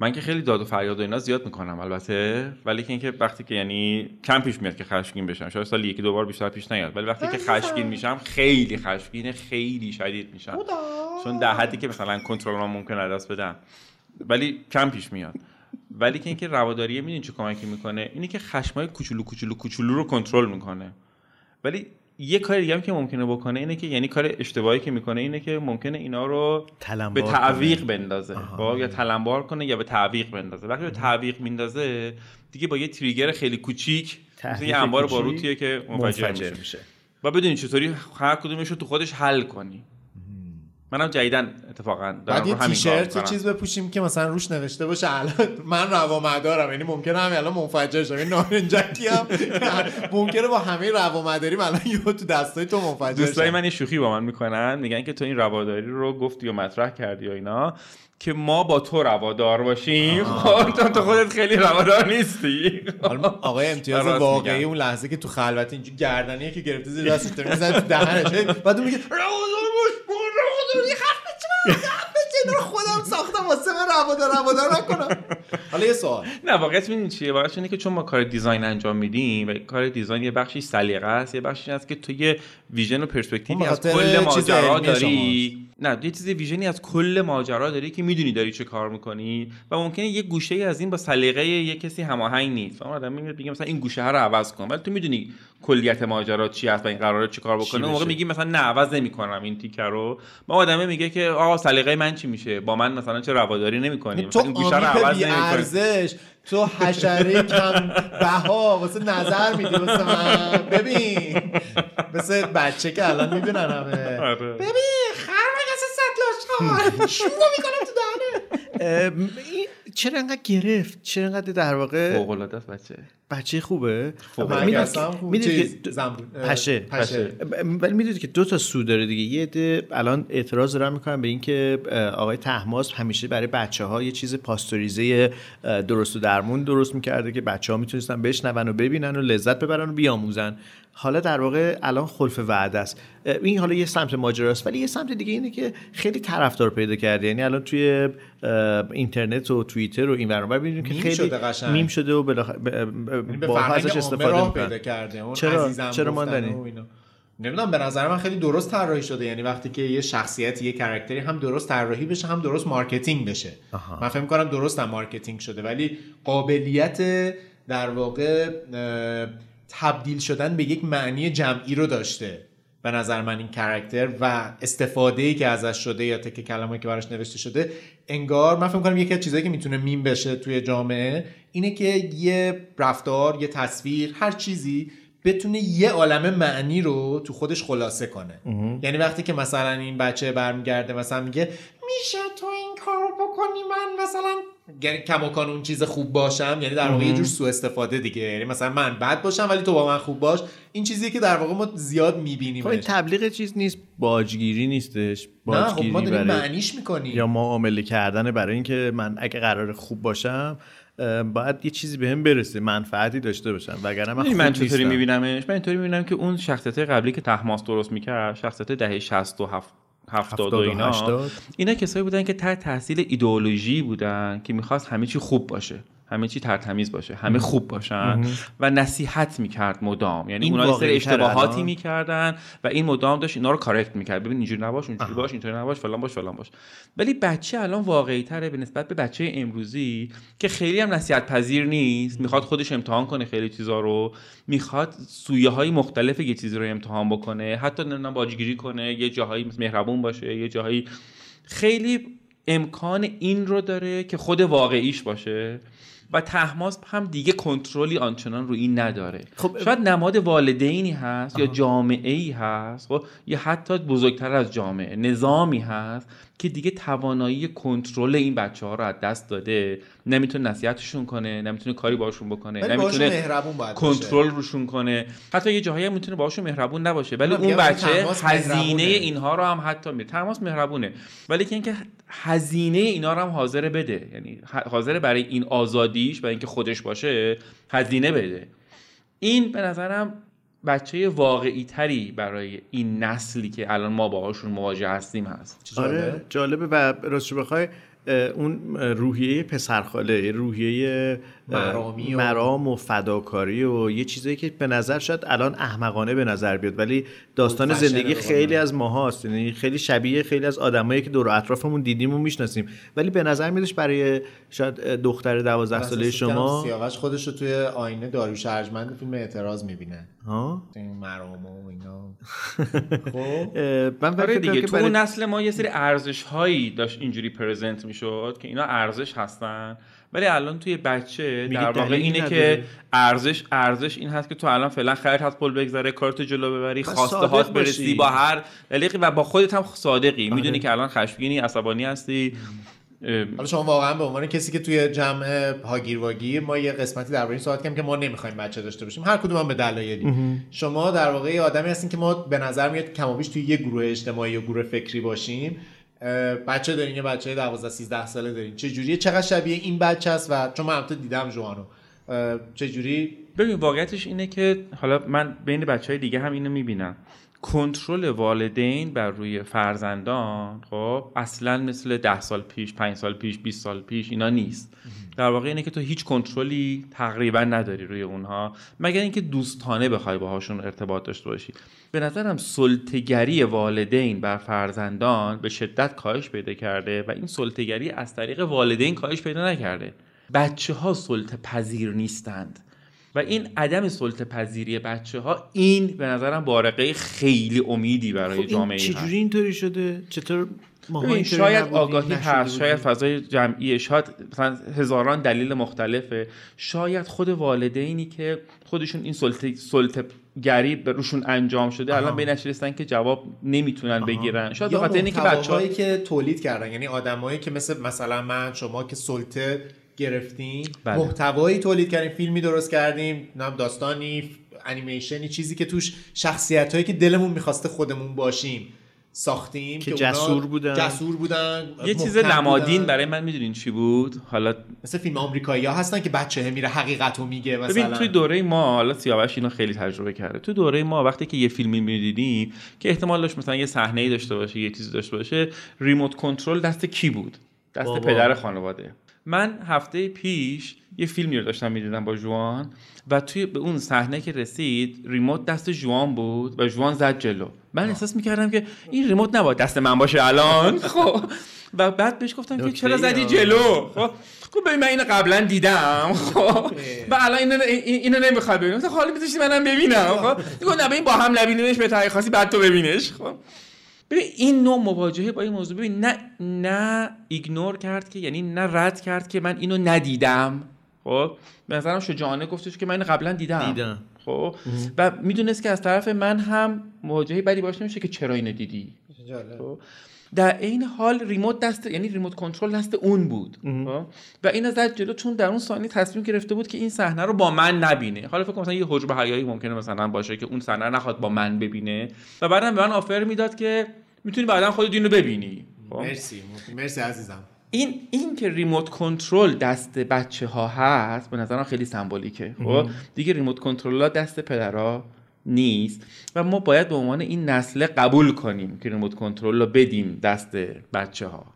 من که خیلی داد و فریاد و اینا زیاد می‌کنم البته ولی که اینکه وقتی که یعنی کم پیش میاد که خشمگین بشم. شاید سال یکی دو بار بیشتر پیش نیاد ولی وقتی که خشمگین میشم خیلی خشمگین خیلی شدید میشم. چون در حدی که مثلا کنترل ممکن از دست بدم. ولی کم پیش میاد. ولی که اینکه رواداریه می‌دونی چه کمکی می‌کنه؟ اینه که خشمای کوچولو کوچولو کوچولو رو کنترل می‌کنه. ولی یه کار دیگه هم که ممکنه بکنه اینه که یعنی کار اشتباهی که می‌کنه اینه که ممکنه اینا رو به تعویق بندازه. با یا تلمبار کنه یا به تعویق بندازه. وقتی به تعویق میندازه دیگه با یه تریگر خیلی کوچیک مثل یه انبار باروتیه که منفجر میشه. و بدونی چطوری هر کدومش رو تو خودش حل کنی. منم جدیدن اتفاقا دارم بعد یه تیشرت یه می‌کنم. چیز بپوشیم که مثلا روش نوشته باشه. الان من روامدارم یعنی ممکنه همین الان منفجر شم این نارنجکی هم ممکنه با همه روامداری الان یهو تو دستای تو منفجر دوستای. من یه شوخی با من می‌کنن. میگن که تو این رواداری رو گفتی و مطرح کردی و اینا که ما با تو روادار باشیم. خب تو خودت خیلی روادار نیستی. حالا آقای امتیاز واقعی میگن. اون لحظه که تو خلوت اینجوری گردنیه که گرفته زیر دستش می‌زنه تو دهنش. بعد میگه روادار باش یه حرف رو خودم ساختم واسه من روادا روادا نکنم. حالا یه سوال. نه واقعیت می‌دونی چیه؟ واقعیت اینه که چون ما کار دیزاین انجام میدیم و کار دیزاین یه بخشی سلیقه است یه بخشی هست که تو یه ویژن و پرسپکتیوی به از کل ماجرا داری. نه یه چیز ویژنی از کل ماجرا داری که می‌دونی داری چه کار می‌کنی و ممکنه یه گوشه از این با سلیقه یه کسی هماهنگ نیست. اون آدم میاد بگه مثلا این گوشه ها رو عوض کن. ولی تو می‌دونی کلیت ماجرا چی هست و این قراره چی کار بکنه. اون موقع؟ میگی مثلا نه عوض نمی‌کنم این تیکه رو. با آدمه میگه که آقا سلیقه من چی میشه؟ با من مثلا چه رواداری نمی‌کنی؟ یعنی تو این گوشه رو عوض ارزش تو حشره کم بها واسه نظر میدی واسه من. ببین. مثل بچه که الان می‌بینن همه. آره. ببین خر مگه ستلاش شو می‌کنم تو دهنه. چرا انقدر گرفت؟ چرا انقدر در واقع فوق العاده است بچه. بچه خوبه؟ است. که- پشه. پشه. ولی می‌دونید که دو تا سو داره دیگه. یه عده الان اعتراض دارن می‌کنن به اینکه آقای تحماس همیشه برای بچه ها یه چیز پاستوریزه درست و درمون درست می‌کرده که بچه ها می‌تونستن بشنون و ببینن و لذت ببرن و بیاموزن. حالا در واقع الان خلف وعده است این حالا یه سمت ماجراست ولی یه سمت دیگه اینه که خیلی طرفدار پیدا کرده یعنی الان توی اینترنت و توییتر و این ور اون ور می‌بینیم که خیلی شده قشنگ. میم شده و بالاخره ب- ب- یعنی فرهنگ ازش استفاده. پیدا کرده اون چرا؟ چرا ماندنی؟ نمی‌دونم به نظر من خیلی درست طراحی شده یعنی وقتی که یه شخصیتی یه character ی هم درست طراحی بشه هم درست marketing بشه من فکر می‌کنم درست هم marketing شده ولی قابلیت در واقع تبدیل شدن به یک معنی جمعی رو داشته به نظر من این character و استفاده ای که ازش شده یا تک کلمه‌ای که براش نوشته شده انگار من فکر کنم یکی از چیزایی که می‌تونه میم بشه توی جامعه اینه که یه رفتار یه تصویر هر چیزی بتونه یه عالم معنی رو تو خودش خلاصه کنه. یعنی وقتی که مثلا این بچه برمیگرده مثلا میگه میشه تو کارو بکنی من مثلا یعنی کماکان اون چیز خوب باشم؟ یعنی در واقع یه جور سوء استفاده دیگه. یعنی مثلا من بد باشم ولی تو با من خوب باش. این چیزیه که در واقع ما زیاد می‌بینیم خب این تبلیغ چیز نیست. باجگیری نیستش. نه خب باجگیری ما داریم برای معنیش می‌کنیم. یا معامله کردن برای اینکه من اگه قرار خوب باشم باید یه چیزی بهم برسه منفعتی داشته باشم. وگرنه من من چطوری. میبینمش؟ من اینطوری می‌بینم که اون شخصیت قبلی که تحماس درست می‌کرد شخصیت دهه 60 و هفت- هفتاد و اینا. اینا کسایی بودن که تحت تحصیل ایدئولوژی بودن که می‌خواست همه چی خوب باشه همه چی ترتمیز باشه همه خوب باشن و نصیحت می‌کرد مدام. یعنی اونا یه سری واقعی‌تره اشتباهاتی. می‌کردن و این مدام داشت اینا رو کارکت می‌کرد. ببین اینجوری نباش اونجوری باش اینطوری نباش فلان باش فلان باش. ولی بچه الان واقعی تره به نسبت به بچه امروزی که خیلی هم نصیحت پذیر نیست. می‌خواد خودش امتحان کنه خیلی چیزا رو. می‌خواد سویه های مختلف یه چیزی رو امتحان بکنه. حتی نمی‌دونم باجگیری کنه یه جاهایی مهربون باشه یه جاهایی. خیلی امکان این رو داره که خود واقعیش باشه. و تحماس هم دیگه کنترلی آنچنان رو این نداره. خب، شاید نماد والدینی هست یا جامعه ای هست خب یا حتی بزرگتر از جامعه نظامی هست که دیگه توانایی کنترل این بچه ها رو از دست داده. نمی‌تونه نصیحتشون کنه نمی‌تونه کاری باشون بکنه نمی‌تونه. کنترل روشون کنه. حتی یه جاهایی هم می‌تونه باشون مهربون نباشه. ولی اون میگم بچه هزینه. اینها رو هم حتی میره تماس مهربونه. ولی که اینکه هزینه اینا رو هم حاضر بده. یعنی حاضر برای این آزادیش و اینکه خودش باشه هزینه بده. این به نظرم بچه واقعی تری برای این نسلی که الان ما باهاشون مواجه هستیم هست. آره جالبه. و راستش بخوای اون روحیه پسرخاله روحیه مرامی و- مرام و فداکاری و یه چیزایی که به نظر شاید الان احمقانه به نظر بیاد ولی داستان زندگی خیلی. از ماهاست. یعنی خیلی شبیه خیلی از آدمایی که دور و اطرافمون دیدیم و می‌شناسیم. ولی به نظر میادش برای شاید دختر 12 ساله شما سیاوش خودش رو توی آینه داریوش ارجمند فیلم اعتراض می‌بینه. ها؟ این مرام و اینا. خب. من آره فکر دیگه کنم که تو برای- نسل ما یه سری ارزش هایی داشت اینجوری پرزنت می‌شد که اینا ارزش هستن. ولی الان توی بچه در واقع اینه نداره. که ارزش ارزش این هست که تو الان فعلا خیرت از پل بگذره کارتو جلو ببری خواسته هات برسی. با هر دلیقی و با خودت هم صادقی. آره. می‌دونی که الان خشمگینی عصبانی هستی. حالا شما واقعا به عنوان کسی که توی جمع هاگیر واگیر ما یه قسمتی درباره این صحبت کردیم که ما نمی‌خوایم بچه داشته باشیم. هر کدوم هم به دلایلی. شما در واقع یه آدمی هستین که ما به نظر میاد کم و بیش توی یه گروه اجتماعی یا گروه فکری باشیم. بچه دارین یه بچه 12 13 ساله دارین. چه جوریه؟ چقدر شبیه این بچه است و چون من البته دیدم جوانو. چه جوری؟ ببین واقعیتش اینه که حالا من بین بچه های دیگه هم اینو می‌بینم. کنترل والدین بر روی فرزندان خب اصلا مثل ده سال پیش پنج سال پیش 20 سال پیش اینا نیست. در واقع اینه که تو هیچ کنترلی تقریبا نداری روی اونها مگر اینکه دوستانه بخوای باهاشون ارتباط داشته باشی. به نظرم سلطگری والدین بر فرزندان به شدت کاهش پیدا کرده و این سلطگری از طریق والدین کاهش پیدا نکرده. بچه ها سلطه پذیر نیستند. و این عدم سلطه پذیری بچه ها این به نظرم بارقه خیلی امیدی برای خب این جامعه هست چجوری اینطوری شده؟ چطور شاید آگاهی هست شاید؟ فضای جمعی شاید مثلا هزاران دلیل مختلفه. شاید خود والدینی که خودشون این سلطه سلطه گری روشون انجام شده الان به که جواب نمی‌تونن بگیرن. شاید به خاطر اینه که بچه محتواهایی که تولید کردن یعنی آدمایی که مثل مثلا من شما که سلطه گرفتیم بله. محتوایی تولید کردیم فیلمی درست کردیم نم داستانی انیمیشنی چیزی که توش شخصیت هایی که دلمون می‌خواسته خودمون باشیم ساختیم که اونا جسور بودن. جسور بودن یه چیز نمادین بودن. برای من می‌دونین چی بود حالا مثل فیلم آمریکایی ها هستن که بچه میره حقیقت رو میگه مثلا ببین توی دوره ما حالا سیاوش اینو خیلی تجربه کرده تو دوره ما وقتی که یه فیلمی می‌دیدیم که احتمال داشت مثلا یه صحنه ای داشته باشه یه چیزی داشته باشه ریموت کنترل دست کی بود دست بابا. پدر خانواده من هفته پیش یه فیلمی رو داشتم می‌دیدم با جوان و توی به اون صحنه که رسید ریموت دست جوان بود و جوان زد جلو. من احساس می‌کردم که این ریموت نباید دست من باشه الان. خب. و بعد بهش گفتم که چرا زدی جلو؟ خب. گفت ببین من اینو قبلا دیدم. خب. و الان اینو این- اینو نمی‌خواد ببینم. مثلا حالا میذاشتی منم ببینم. خب. نه با هم نبینیمش به تایی خاصی بعد تو ببینش. خب. ببین این نوع مواجهه با این موضوع ببین نه نه ایگنور کرد که یعنی نه رد کرد که من اینو ندیدم. خب؟ به نظرم شجاعانه گفتش که من اینو قبلا دیدم. دیدم. خب؟ و می‌دونست که از طرف من هم مواجهه بدی باش نمیشه که چرا اینو دیدی؟ خب؟ در این حال ریموت دست یعنی ریموت کنترل دست اون بود. خب؟ و این زد جلو چون در اون ثانیه تصمیم گرفته بود که این صحنه رو با من نبینه. حالا فکر کنم مثلا یه حجب حیایی ممکنه مثلا باشه که اون صحنه رو نخواد با من ببینه. و بعدم به من آفر می‌داد که می‌تونی بعدا خودت اینو ببینی. خب؟ مرسی. مرسی عزیزم. این این که ریموت کنترل دست بچه ها هست به نظرم خیلی سمبولیکه. خب؟ دیگه ریموت کنترل ها دست پدرها نیست و ما باید به عنوان این نسل قبول کنیم که ریموت کنترل رو بدیم دست بچه ها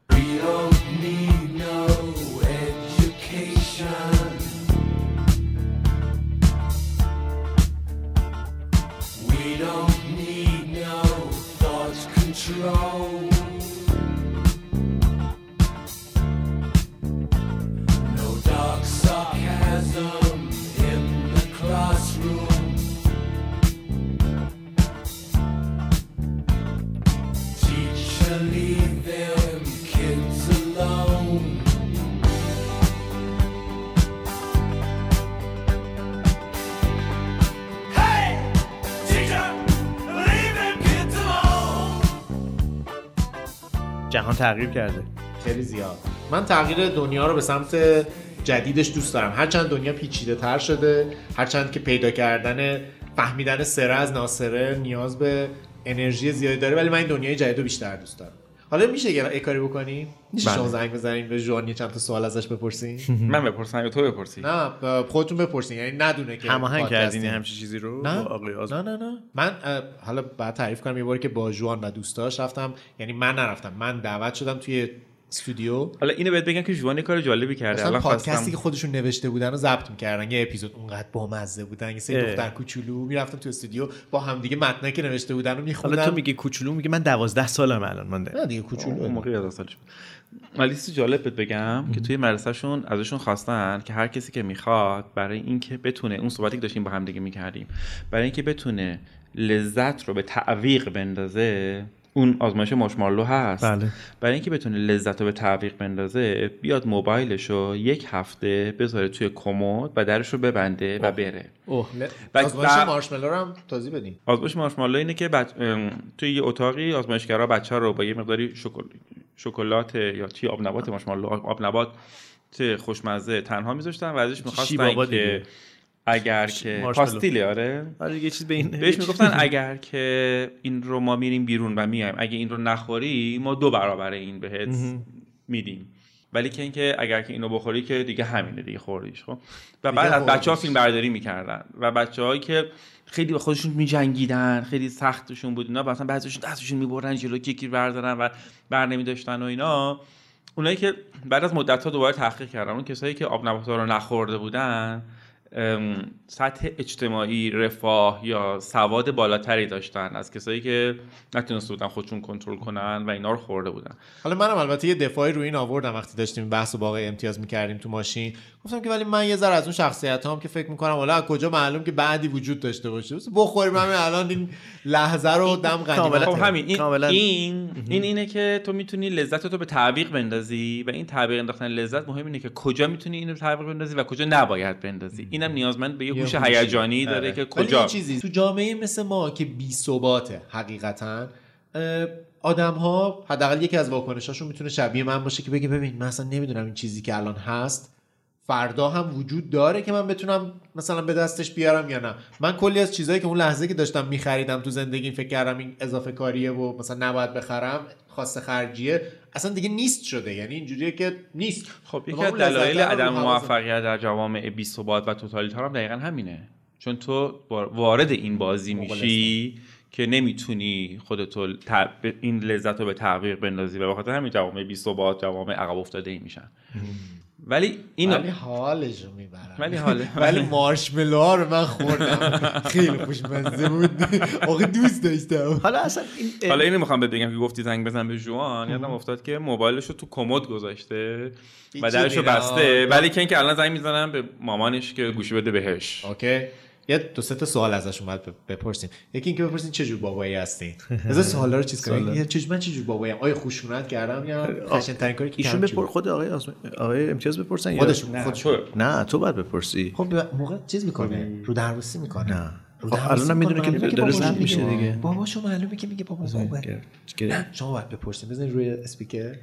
جهان تغییر کرده. خیلی زیاد. من تغییر دنیا رو به سمت جدیدش دوست دارم. هرچند دنیا پیچیده تر شده هرچند که پیدا کردن فهمیدن سره از ناسره نیاز به انرژی زیادی داره ولی من این دنیای جدید رو بیشتر دوست دارم. حالا میشه یه کاری بکنیم میشه بله. شما زنگ بزنین به ژوان یه چند تا سوال ازش بپرسین من بپرسم یا تو بپرسی نه خودتون بپرسین یعنی ندونه که هماهنگ. کردین همچین چیزی رو نه؟ نه نه نه من حالا بعد تعریف کنم یه باری که با جوان و دوستاش رفتم یعنی من نرفتم من دعوت شدم توی استودیو. حالا اینو بهت بگم که جوان کار جالبی کرده. الان پادکستی خواستم که خودشون نوشته بودن رو ضبط می‌کردن. یه اپیزود اونقدر بامزه بودن یه سری اه. دختر کوچولو می‌رفتم تو استودیو با همدیگه متنایی که نوشته بودن رو میخوندم حالا تو میگی کوچولو میگی من دوازده سالم الان مانده. نه دیگه اون کوچولو موقع 11 سالش بود ولی چیز جالب بهت بگم که توی مدرسهشون ازشون خواستن که هر کسی که می‌خواد برای اینکه بتونه اون صحبتی که داشتیم با هم دیگه می‌کردیم برای اینکه بتونه لذت رو به تعویق بندازه اون آزمایش مارشماللو هست. بله. برای اینکه بتونه لذت رو به تعویق بندازه بیاد موبایلش رو یک هفته بذاره توی کمد و درش رو ببنده و بره. اوه. آزمایش و- مارشملو رو هم توضیح بدین آزمایش مارشماللو اینه که بچ... توی یه اتاقی آزمایشگرا بچه رو با یه مقداری شکل... شکلات یا چی آب نبات مارشماللو آب نبات خوشمزه تنها میذاشتن و ازش می‌خواستن که. اگر که. پاستیله آره. آره یه چیز به این بهش می‌گفتن اگر که این رو ما میریم بیرون و میایم اگه این رو نخوری ما دو برابر این بهت میدیم. ولی که اینکه اگر که اینو بخوری که دیگه همینه دیگه خوردیش خب؟ و بعد از خوردیش. بچه ها فیلم برداری می‌کردن و بچه هایی که خیلی به خودشون میجنگیدن خیلی سختشون بود اینا مثلا بعضیشون دستشون می‌برن جلو یکی بردارن و بر نمیداشتن و اینا. اونایی که بعد از مدت ها دوباره تحقیق کردن اون کسایی که آب نبات رو نخورده بودن سطح اجتماعی رفاه یا سواد بالاتری داشتن از کسایی که نتونسته بودن خودشون کنترل کنن و اینا رو خورده بودن. حالا منم البته یه دفاعی روی این آوردم وقتی داشتیم این بحث رو با آقای امتیاز می‌کردیم تو ماشین. گفتم که ولی من یه ذره از اون شخصیت هم که فکر می‌کنم حالا از کجا معلوم که بعدی وجود داشته باشه. بس بخوریم همین الان این لحظه رو دم کاملا- غنیمت خب همین این کاملا. این این اینه که تو می‌تونی لذت رو به تعویق بندازی و این تعویق انداختن لذت مهم اینه که کجا می‌تونی اینو تعویق بندازی و کجا نباید بندازی. اینم نیازمند به یه هوش. هیجانی داره آره. که کجا یه چیزی تو جامعه مثل ما که بی ثباته حقیقتا آدم ها حداقل یکی از واکنشاشون می‌تونه شبیه من باشه که بگه ببین من اصلا نمی‌دونم این چیزی که الان هست فردا هم وجود داره که من بتونم مثلا به دستش بیارم یا نه. من کلی از چیزهایی که اون لحظه که داشتم میخریدم تو زندگی فکر کردم این اضافه کاریه و مثلا نباید بخرم خاص خرجیه اصلا دیگه نیست شده. یعنی اینجوریه که نیست. خب یکی از دلایل عدم. موفقیت در جوامع بی ثبات و توتالیتار هم دقیقا همینه. چون تو وار- وارد این بازی میشی که نمی‌تونی خودتو ت- به این لذت رو به تعویق بندازی و به خاطر همین جوامع بی ثبات جوامع عقب افتاده ای میشن ولی این ولی حالش رو می‌برم. ولی حاله ولی مارشملو رو من خوردم. خیلی خوشمزه بود. آقا دوست داشتم. حالا اصلا این حالا اینو می‌خوام بهت بگم که گفتی زنگ بزن به جوان. یادم افتاد که موبایلش رو تو کمد گذاشته و درش رو. بسته. ولی که اینکه الان زنگ می‌زنم به مامانش که گوشی بده بهش. اوکی. یه دو سه تا سوال ازش اومد بپرسیم. یکی اینکه بپرسین چه جور بابایی هستین از سوالا رو چیز کنیم. یه چه من چه جور باباییم آیا خشونت کردم یا خشن ترین کاری که ایشون بپر؟ خود آقای آزم... آقای امتیاز بپرسن یا خودشون نه. خودشون تو. نه تو باید بپرسی. خب موقع چیز می‌کنه؟ رو درواسی می‌کنه؟ نه. خب الانم می‌دونه که داره ضبط میشه. دیگه. باباشو معلومه که میگه بابا بابا شما باید بپرسیم بزنین روی اسپیکر.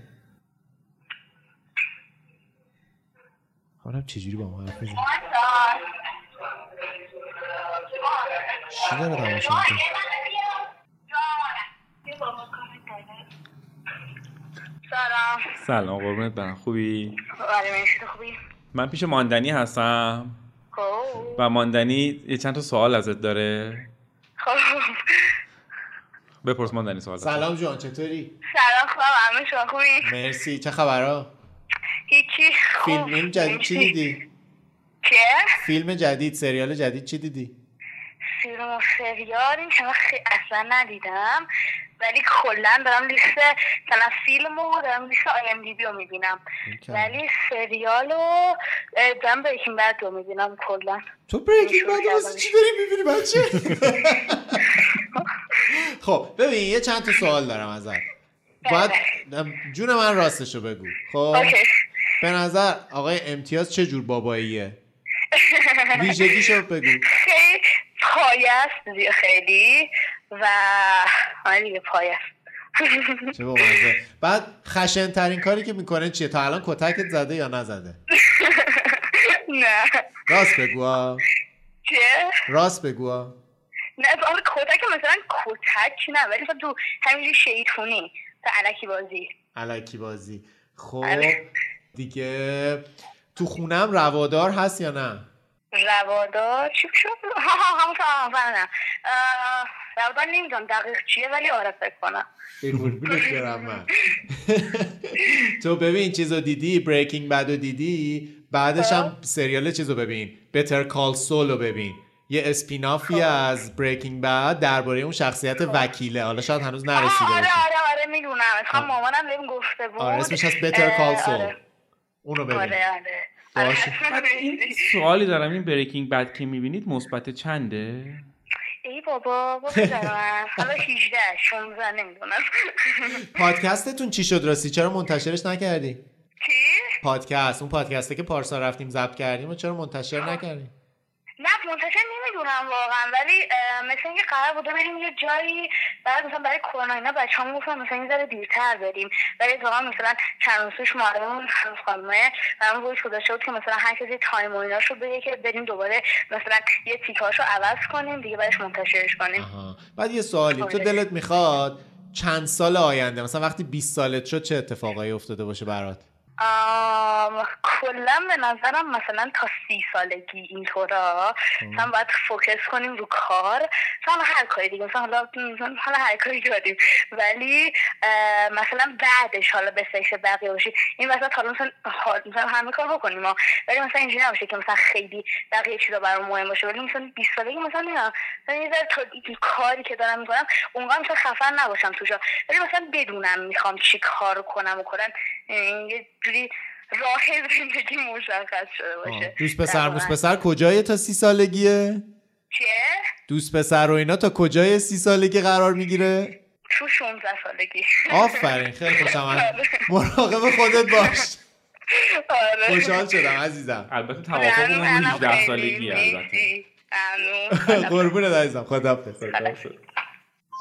حالا چجوری با ما حرف؟ چی داره تماشا می‌کنه؟ سلام سلام قربونت برم خوبی تو خوبی من پیش ماندنی هستم خب و ماندنی یه چند تا سوال ازت داره خب بپرس ماندنی سوال سلام جان چطوری؟ سلام خوبم همه شما خوبی مرسی چه خبرها؟ هیچی خوب فیلم جدید چی. دیدی؟ چه؟ فیلم جدید سریال جدید چی دیدی؟ فیلم و سریال این که من خی... اصلا ندیدم ولی کلا دارم لیست مثلا فیلم رو دارم لیست آی ام دی بی رو می‌بینم. ولی سریال رو اه، دارم بریکینگ بد رو می‌بینم کلا. تو بریکینگ بد کردم. چی داری می‌بینی بچه؟ خب ببین یه چند تا سوال دارم ازت. باید جون من راستشو بگو. خب به نظر آقای امتیاز چه جور باباییه؟ ویژگیشو بگو. پایه است دیگه خیلی و آره دیگه پایه است. چه بامزه بعد خشن ترین کاری که می‌کنه چیه؟ تا الان کتکت زده یا نزده؟ نه. راست بگو. چه؟ راست بگو. نه آره کتک مثلا کتک نه ولی مثلا تو همینجوری شیطونی. تا علکی بازی. الکی بازی. خب آره. دیگه تو خونم روادار هست یا نه؟ روادار چی شد؟ ها ها همون هم نه. اه، روادار نمی‌دونم دقیق چیه ولی آره فکر کنم. من. تو ببین چیزو دیدی؟ بریکینگ بد رو دیدی؟ بعدش هم سریال چیزو ببین. بتر کال سول رو ببین. یه اسپینافی از بریکینگ بد درباره اون شخصیت وکیله. حالا شاید هنوز نرسیده آه، آره آره آره می‌دونم. مامانم بهم گفته بود. آره اسمش هست بتر کال سول آره. اونو ببین. آره آره. باشه. سوالی دارم این بریکینگ بد که می‌بینید مثبت چنده؟ ای بابا با پدرم حالا 18 16 نمی‌دونم. پادکستتون چی شد راستی؟ چرا منتشرش نکردی؟ چی؟ پادکست اون پادکسته که پارسا رفتیم ضبط کردیم و چرا منتشر نکردیم نه منتشر نمی‌دونم واقعا ولی مثل اینکه قرار بوده بریم یه جایی بعد مثلا برای کرونا اینا بچه همون گفتن مثلا یه ذره دیرتر بریم ولی اتفاقا مثلا چند روز پیش معلممون هنوز خانمه برامون voice گذاشته بود که مثلا هر کسی time و ایناشو بگه که بریم دوباره مثلا یه تیکاشو عوض کنیم دیگه بعدش منتشرش کنیم آها. بعد یه سوالی تو آره. دلت می‌خواد چند سال آینده مثلا وقتی 20 سالت شد چه اتفاقایی افتاده باشه برات کلا به نظرم مثلا تا سی سالگی اینطورا. مثلا باید focus کنیم رو کار. مثلا هر کاری دیگه مثلا حالا حالا هر کاری داریم. ولی مثلا بعدش حالا به فکر بقیه باشی این وسط حالا مثلا مثلا همه کار بکنیم. ولی مثلا اینجوری نباشه که مثلا خیلی بقیه چیزا برام مهم باشه. ولی مثلا 20 سالگی مثلا مثلا یه ذره کاری که دارم می‌کنم اونقدر مثلا خفن نباشم توشا ولی مثلا بدونم می‌خوام چی کار کنم و اه، یه جوری راه زندگی مشخص شده باشه. دوست پسر واقع. پسر کجای تا سی سالگیه؟ چیه؟ دوست پسر و اینا تا کجای سی سالگی قرار می‌گیره؟ تو 16 سالگی. آفرین خیلی خوشم آمد مراقب خودت باش. آره. خوشحال شدم عزیزم. البته توافقمون منم 18 خیلی. سالگی البته. قربونت عزیزم. خدا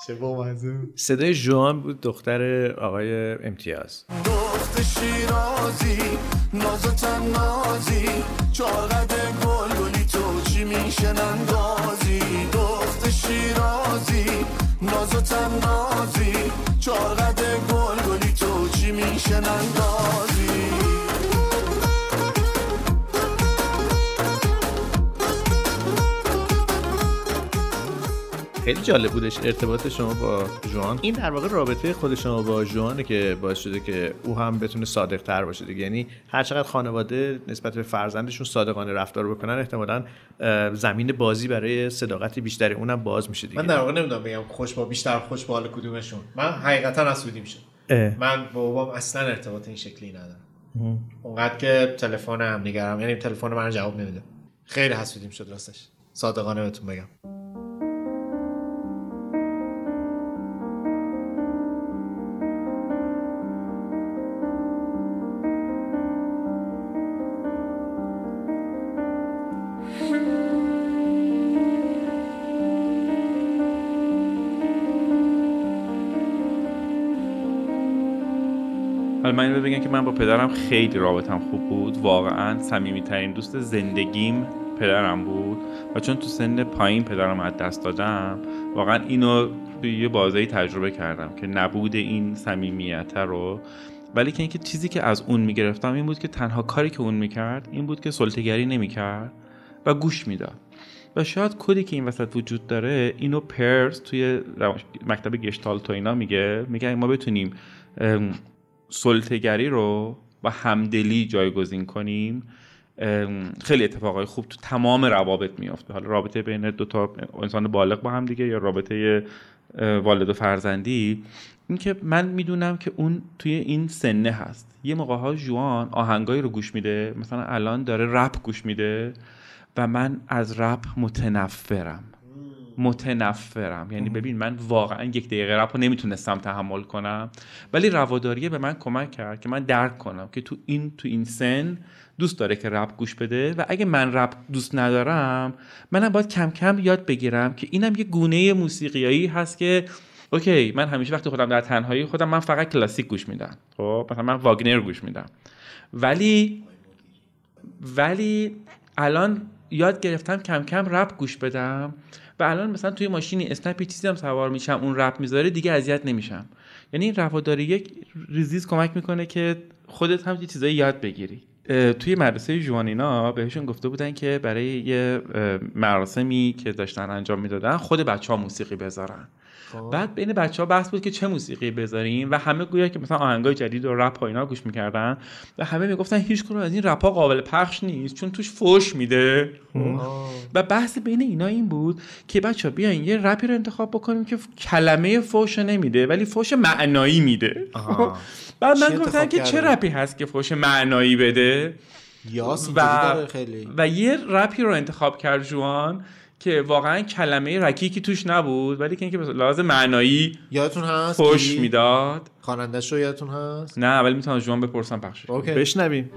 چه بامزه صدای جوان بود دختر آقای امتیاز. دخت شیرازی نازتن نازی چاقد گل گلی تو چی میشن اندازی دخت شیرازی نازتن نازی چاقد گل گلی تو چی میشن اندازی خیلی جالب بودش ارتباط شما با جوان. این در واقع رابطه خود شما با جوانه که باعث شده که او هم بتونه صادق تر باشه دیگه. یعنی هر چقدر خانواده نسبت به فرزندشون صادقانه رفتار بکنن احتمالا زمین بازی برای صداقت بیشتری اونم باز میشه دیگه. من در واقع نمی‌دونم بگم خوش با بیشتر خوش با حال کدومشون. من حقیقتا حسودی میشم. من با بابام اصلا ارتباط این شکلی ندارم. اونقدر که تلفن هم نگرم یعنی تلفن من جواب نمیده. خیلی حسودیم شد راستش. صادقانه بهتون بگم. من اینو بگم که من با پدرم خیلی رابطم خوب بود. واقعا صمیمیترین دوست زندگیم پدرم بود. و چون تو سن پایین پدرم از دست دادم واقعا اینو توی یه بازه تجربه کردم که نبود این صمیمیت رو. ولی که اینکه چیزی که از اون می‌گرفتم این بود که تنها کاری که اون می‌کرد این بود که سلطگری نمی‌کرد و گوش می‌داد. و شاید کدی که این وسط وجود داره اینو پرس توی مکتب گشتالت و اینا میگه. میگه ما بتونیم سلطگری رو با همدلی جایگزین کنیم خیلی اتفاقای خوب تو تمام روابط میافته. حالا رابطه بین دو تا انسان بالغ با هم دیگه یا رابطه والد و فرزندی. اینکه من می‌دونم که اون توی این سنه هست. یه موقع ها جوان آهنگایی رو گوش میده مثلا الان داره رپ گوش میده و من از رپ متنفرم. متنفرم. یعنی ببین من واقعا یک دقیقه رپ رو نمی‌تونستم تحمل کنم. ولی رواداریه به من کمک کرد که من درک کنم که تو این تو این سن دوست داره که رپ گوش بده و اگه من رپ دوست ندارم منم باید کم کم یاد بگیرم که اینم یه گونه موسیقیایی هست که اوکی من همیشه وقتی خودم در تنهایی خودم من فقط کلاسیک گوش میدم. خب مثلا من واگنر گوش میدم. ولی ولی الان یاد گرفتم کم کم رپ گوش بدم. و الان مثلا توی ماشینی اسنپی چیزی هم سوار میشم اون رپ می‌ذاره دیگه اذیت نمیشم. یعنی این رواداری یک ریزیز کمک می‌کنه که خودت هم یه چیزایی یاد بگیری. توی مدرسه جوانینا بهشون گفته بودن که برای یه مراسمی که داشتن انجام می‌دادن خود بچه ها موسیقی بذارن. بعد بین بچه ها بحث بود که چه موسیقی بذاریم و همه گویا که مثلا آهنگای جدید و رپ و اینا گوش می‌کردن و همه می‌گفتن هیچ از این رپ ها قابل پخش نیست چون توش فوش میده. و بحث بین اینا این بود که بچه ها بیاین یه رپی رو انتخاب بکنیم که کلمه فوش نمیده ولی فوش معنایی میده. بعد من گفتم انتخاب که چه؟ رپی هست که فوش معنایی بده؟ و, و یه رپی رو انتخاب کرد جوان که واقعا کلمه رکیکی توش نبود ولی که اینکه لحاظ معنایی یادتون هست کی؟ می‌داد؟ خواننده‌ش رو یادتون هست؟ نه ولی می‌تونم از جوان بپرسم. اوکی. بشنویم.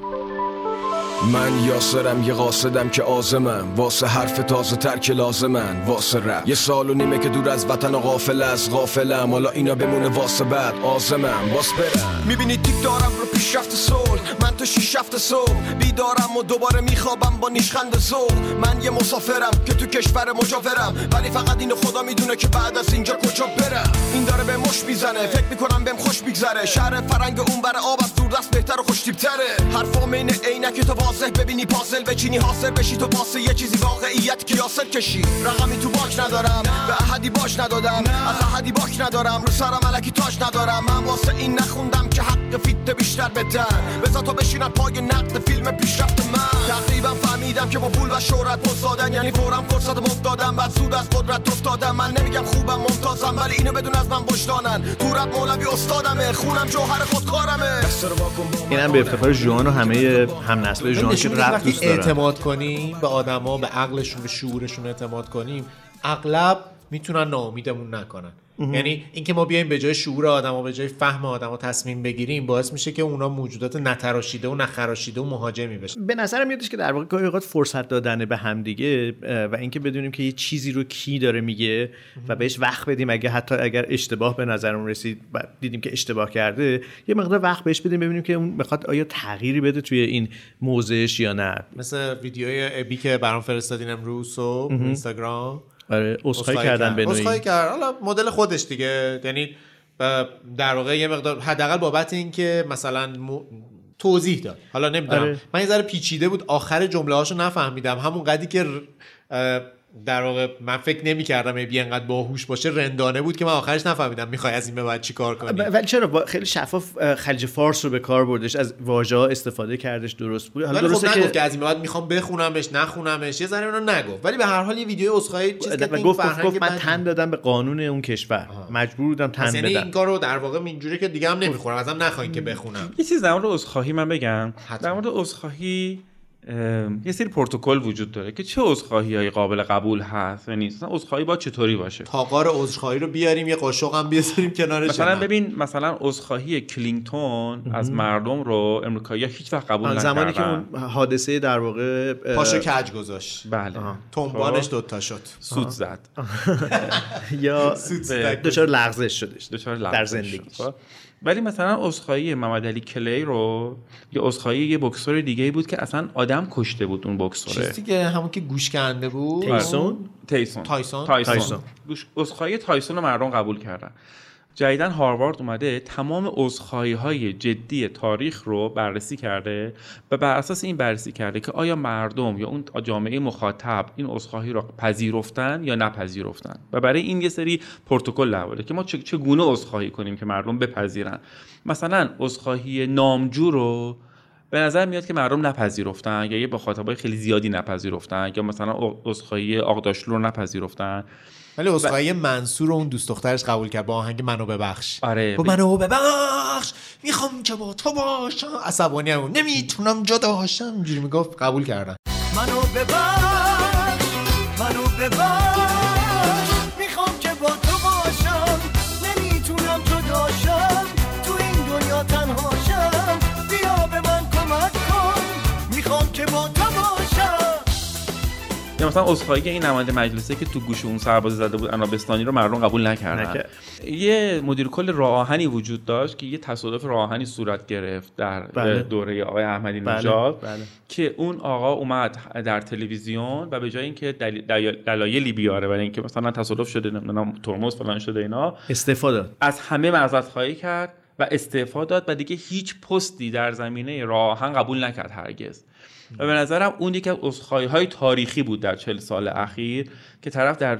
من یاسرم یه قاصدم که آزمم. واسه حرف تازه تر که لازمن. واسه رپ. یه سال و نیمه که دور از وطن و غافل از غافلم. حالا اینا بمونه واسه بعد. آزمم. واس برم. می‌بینی تیک دارم رو پیشرفت صلح من تو شیش هفت صبح بیدارم و دوباره میخوابم با نیشخند زور من یه مسافرم که تو کشور مجاورم. ولی فقط اینو خدا می‌دونه که بعد از اینجا کجا برم. این داره به مش می‌زنه. فکر می‌کنم بهم خوش میگذره. شهر فرنگ اون بر آب از دور دست بهتر و خوش تره حرفام اینه عینک تو واضح. ببینی پازل بچینی حاصل بشی. تو واسه یه چیزی واقعیت که یاسر کشی. رقمی تو باک ندارم. به احدی باش ندادم. از احدی باک ندارم. رو سرم علکی تاج ندارم. من واسه این نخوندم که حق فیت بیشتر بدن بذار تو بشینن پای نقد فیلم پیشرفت من. تقریبا فهمیدم که با پول و شهرت پرسادن یعنی فورم فرصت افتادم بعد سود از قدرت افتادم. من نمیگم خوبم ممتازم ولی اینو بدون از من وجدانن. تو رپ مولوی استادمه خونم جوهر خودکارمه. اینم به افتخار جوان و همه هم نسل جوان که رپ وقتی دوست دارن. اعتماد کنیم به آدما به عقلشون به شعورشون اعتماد کنیم اغلب می‌تونن ناامیدمون نکنن. یعنی اینکه ما بیایم به جای شعور آدما به جای فهم آدما تصمیم بگیریم باعث میشه که اونا موجودات نتراشیده و نخراشیده و مهاجمی بشن به نظرم میادش که در واقع گاهی اوقات فرصت دادن به همدیگه و اینکه بدونیم که یه چیزی رو کی داره میگه و بهش وقت بدیم. اگه حتی اگر اشتباه به نظرمون رسید و دیدیم که اشتباه کرده یه مقدار وقت بهش بدیم ببینیم که اون بخواد آیا تغییری بده توی این موضعش یا نه. مثل ویدیوی ابی که برام فرستادین امروز صبح اینستاگرام. آره عذرخواهی کردن به نوعی. کرد حالا مدل خودش دیگه. یعنی در واقع یه مقدار حداقل بابت اینکه مثلا م- توضیح داد. حالا نمی‌دونم. آره. من یه ذره پیچیده بود. آخر جمله هاشو نفهمیدم. همون قدی که در واقع من فکر نمی کردم بی انقدر باهوش باشه. رندانه بود که من آخرش نفهمیدم می‌خوای از این به بعد چی کار کنی ولی چرا؟ با- خیلی شفاف خلیج فارس رو به کار بردش از واژه ها استفاده کردش درست بود. حالا ولی درسته خب نگفت که که از این به بعد می‌خوام بخونمش نخونمش یه ذره اونو نگفت. ولی به هر حال یه ویدیو عذرخواهی چیزی که گفت گفت, فرهنگ گفت من تن دادم به قانون اون کشور. مجبور بودم تن یعنی بدم. این کارو در واقع اینجوری که دیگه هم نمی‌خورم ازم نخواین که بخونم. یه چیز در مورد عذرخواهی من بگم. در مورد عذرخواهی اه، یه سری پروتکل وجود داره که چه عذرخواهی های قابل قبول هست و نیست. مثلا عذرخواهی با چطوری باشه؟ تاقار عذرخواهی رو بیاریم یه قاشق هم بیاریم کنارش مثلا. ببین مثلا عذرخواهی کلینتون از مردم رو امریکایی هیچ وقت قبول آن زمانی که نکردن. اون حادثه در واقع پاشو کج گذاشت. بله. تنبانش خب، دوتا شد. سود زد. یا دچار لغزش شدش. دچار در لغزش زندگی شد. خب. ولی مثلا عذرخواهی محمد علی کلی رو یه عذرخواهی یه بکسور دیگه بود که اصلا آدم کشته بود اون بکسوره. چیزی که همون که گوش کنده بود؟ تایسون. تایسون؟ تایسون. تایسون. گوش- عذرخواهی تایسون رو مردم قبول کردن. جدیدن هاروارد اومده تمام عذرخواهی های جدی تاریخ رو بررسی کرده و بر اساس این بررسی کرده که آیا مردم یا اون جامعه مخاطب این عذرخواهی رو پذیرفتن یا نپذیرفتن. و برای این یه سری پروتکل آورده که ما چگونه عذرخواهی کنیم که مردم بپذیرن. مثلا عذرخواهی نامجو رو به نظر میاد که مردم نپذیرفتن یا یه مخاطبای خیلی زیادی نپذیرفتن یا مثلا عذرخواهی آقداشلو رو نپذیرفتن. ولی عذرخواهی منصور رو اون دوست دخترش قبول کرد با آهنگ منو ببخش. آره با منو ببخش می‌خوام که با تو باشم. عصبانی هم. نمی‌تونم جدا باشم. اینجوری می‌گفت قبول کردن منو ببخش منو ببخش. یا مثلا عذرخواهی این نماینده مجلسه که تو گوش اون سرباز زده بود انابستانی رو مردم قبول نکردن نکرد. یه مدیر کل راه آهنی وجود داشت که یه تصادف راه آهنی صورت گرفت در بله. دوره آقای احمدی بله، نژاد بله. که اون آقا اومد در تلویزیون و به جای اینکه دلیل- دلیل- دلایلی بیاره برای اینکه مثلا تصادف شده نمی‌دونم ترمز فلان شده اینا استفاده از همه معذرت خواهی کرد و استعفا داد و دیگه هیچ پستی در زمینه راه آهن قبول نکرد هرگز و به نظرم اون یکی از عذرخواهی های تاریخی بود در چل سال اخیر که طرف در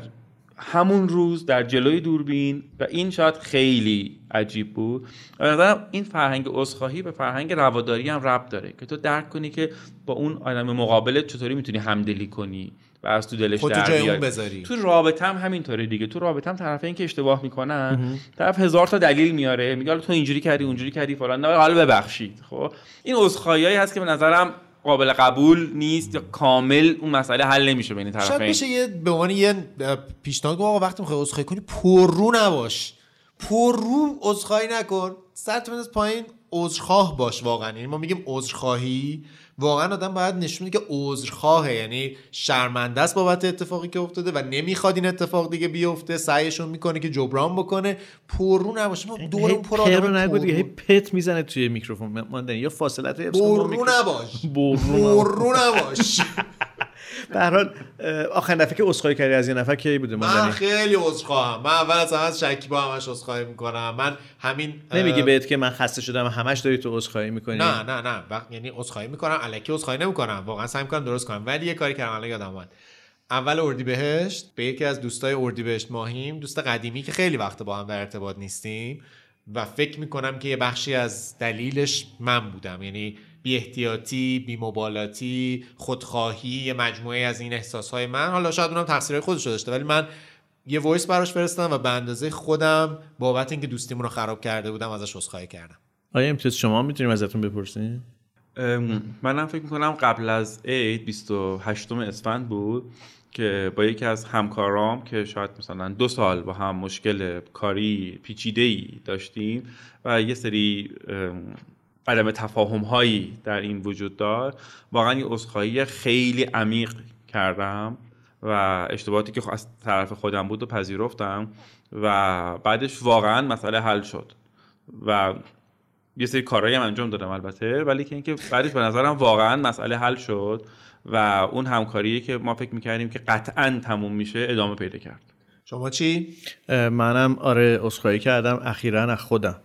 همون روز در جلوی دوربین و این شاید خیلی عجیب بود. و به نظرم این فرهنگ عذرخواهی به فرهنگ رواداری هم ربط داره که تو درک کنی که با اون آدم مقابلت چطوری می‌تونی همدلی کنی و از تو دلش در جای اون بیاری. بذاری. تو رابطه هم همینطوره دیگه. تو رابطه هم طرفین که اشتباه می‌کنن. طرف هزار تا دلیل میاره. میگه حالا تو اینجوری کردی اونجوری کردی فلان. نه حالا ببخشید. خب؟ این عذرخواهیایی هست که به نظرم قابل قبول نیست یا کامل اون مسئله حل نمیشه بین شاید طرفین بشه یه به عنوان یه پیشنهاد آقا وقتی می‌خوای عذرخواهی کنی پررو نباش. پررو عذرخواهی نکن. سرت بنداز پایین عذرخواه باش واقعا. یعنی ما میگیم عذرخواهی واقعا آدم باید نشون میده که عذرخواهه. یعنی شرمنده است بابت اتفاقی که افتاده و نمی‌خواد این اتفاق دیگه بیفته. سعیشون می‌کنه که جبران بکنه. پررو نباشه. ما دورمون پر پر آدم نگو دیگه هی. پت می‌زنه توی میکروفون. یا کن با برو. نباش. برو نباش. به حال آخرین دفعه که عذرخواهی کردی از یه نفر کی بوده من خیلی عذرخواهم. من اول از همه از شکیبا همش عذرخواهی می‌کنم. من همین اه، نمیگه بهت که من خسته شدم همش داری تو عذرخواهی می‌کنی؟ نه نه نه. وقت یعنی عذرخواهی می‌کنم الکی عذرخواهی نمی‌کنم. واقعا سعی می‌کنم درست کنم. ولی یه کاری کردم الان یادم اومد. اول اردیبهشت به یکی از دوستای اردیبهشت ماهیم دوست قدیمی که خیلی وقت با هم در ارتباط نیستیم و فکر می‌کنم که یه بخشی از دلیلش من بودم. یعنی بی احتیاطی بی مبالاتی خودخواهی یه مجموعه از این احساس های من. حالا شاید اونم تقصیرهای خودش رو داشته ولی من یه voice براش فرستادم و به اندازه خودم بابت اینکه دوستیمون رو خراب کرده بودم ازش عذرخواهی کردم. آیا امتیاز شما می‌تونیم ازتون بپرسیم؟ منم فکر می‌کنم قبل از عید 28 اسفند بود که با یکی از همکارام که شاید مثلا دو سال با هم مشکل کاری پیچیده ای داشتیم و یه سری عدم تفاهم هایی در این وجود داشت واقعا یه عذرخواهی خیلی عمیق کردم و اشتباهاتی که از طرف خودم بود و پذیرفتم و بعدش واقعا مسئله حل شد و یه سری کارهایی هم انجام دادم البته ولی که اینکه بعدش به نظرم واقعا مسئله حل شد و اون همکاریه که ما فکر می‌کردیم که قطعا تموم میشه ادامه پیدا کرد. شما چی؟ منم آره عذرخواهی کردم اخیرا از خودم.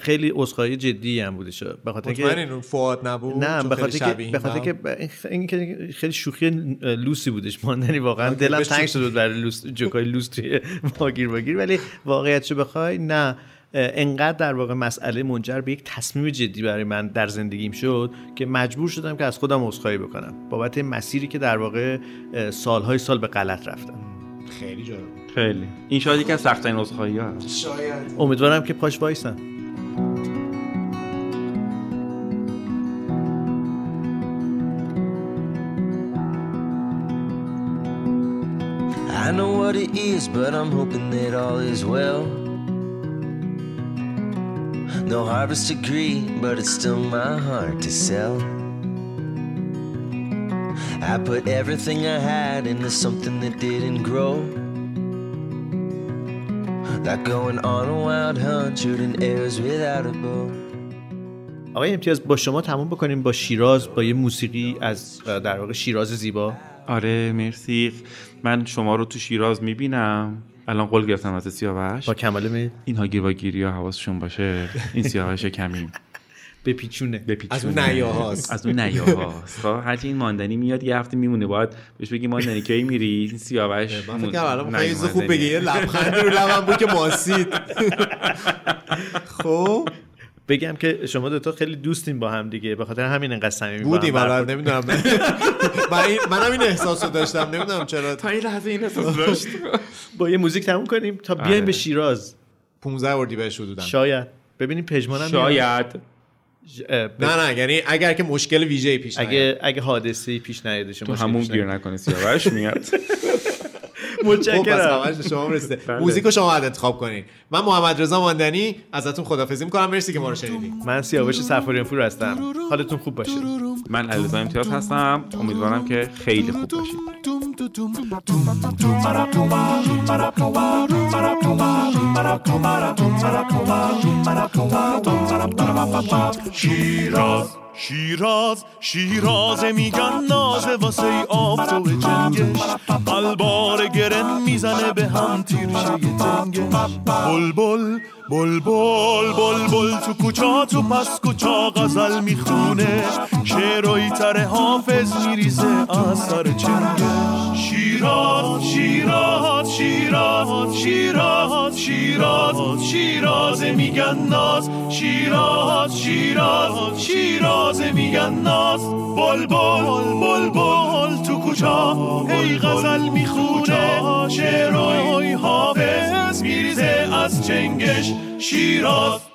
خیلی عذرخواهی جدی هم بوده شد. به خاطر مطمئن که این فواد نبود؟ نه به خاطر که شبیهیم به خاطر هم. که ب- این که خیلی شوخی لوسی بودش ماندنی واقعا دلم تنگ شده بود برای لوس جوکای لوس توی واگیر واگیر. ولی واقعیتشو بخوای؟ نه. انقدر در واقع مسئله منجر به یک تصمیم جدی برای من در زندگیم شد که مجبور شدم که از خودم عذرخواهی بکنم. بابت مسیری که در واقع سالهای سال به غلط رفتم. خیلی جالب. خیلی. این شاید یکی از سختترین عذرخواهی ها هست. شاید. امیدوارم که پاش وایسم what it is, but I'm hoping that all is well. No harvest degree, but it's still my heart to sell. I put everything I had into something that didn't grow. Like going on a wild hunt, shooting arrows without a bow. آقای امتیاز با شما تموم بکنیم با شیراز با یه موسیقی از در واقع شیراز زیبا. آره مرسی. من شما رو تو شیراز می‌بینم. الان قول گرفتم از سیاوش. با کمال میل اینها گیر و گیری ها حواسشون باشه. این سیاوش کمیم به پیچونه. به پیچونه. از اون نیاهاست. از اون نیاهاست خب هرچی این ماندنی میاد یه هفته میمونه. باید بهش بگی ماندنی کی میری؟ این سیاوش من فکر الان خوب. بگی. یه لبخند رو لبم بود که ماسید. خب؟ بگم که شما دوتا خیلی دوستین با هم دیگه به خاطر همین انقدر صمیمی با هم بودیم برخورد- نمی‌دونم. من این- منم این احساس رو داشتم نمی‌دونم چرا. تا این لحظه این احساس داشت. با یه موزیک تموم کنیم تا بیایم آره. به شیراز. 15 اردیبهشت حدوداً. شاید. ببینیم پژمانم شاید. اه، نه نه یعنی اگر که مشکل ویژه‌ای پیش نیاد. اگه اگه حادثه پیش نیاد شما تو همون گیر نکنی سیاوش میاد. متشکرم. خب، همش شما رسیده بله. موزیکو شما باید انتخاب کنین. من محمد رضا ماندنی ازتون خدافظی می‌کنم. مرسی که ما رو شنیدید من سیاوش سفاریان پور هستم. حالتون خوب باشه. من علیرضا امتیاز هستم. امیدوارم که خیلی خوب باشید. شیراز. شیراز شیراز میگن نازه واسه ای آفتاب جنگش قلبار گرن می‌زنه به هم تیرشه تنگش. بلبل بلبل بلبل تو کوچا تو پس کوچا غزل می‌خونه. شعرهای تر حافظ میریزه از سر چنگش شیراز شیراز شیراز شیراز شیراز شیراز میگن ناز. شیراز شیراز شیراز میگن ناز. بلبل بلبل تو کوچا ای غزل می‌خونه. شعرهای حافظ میریزه از چنگش. شیراز.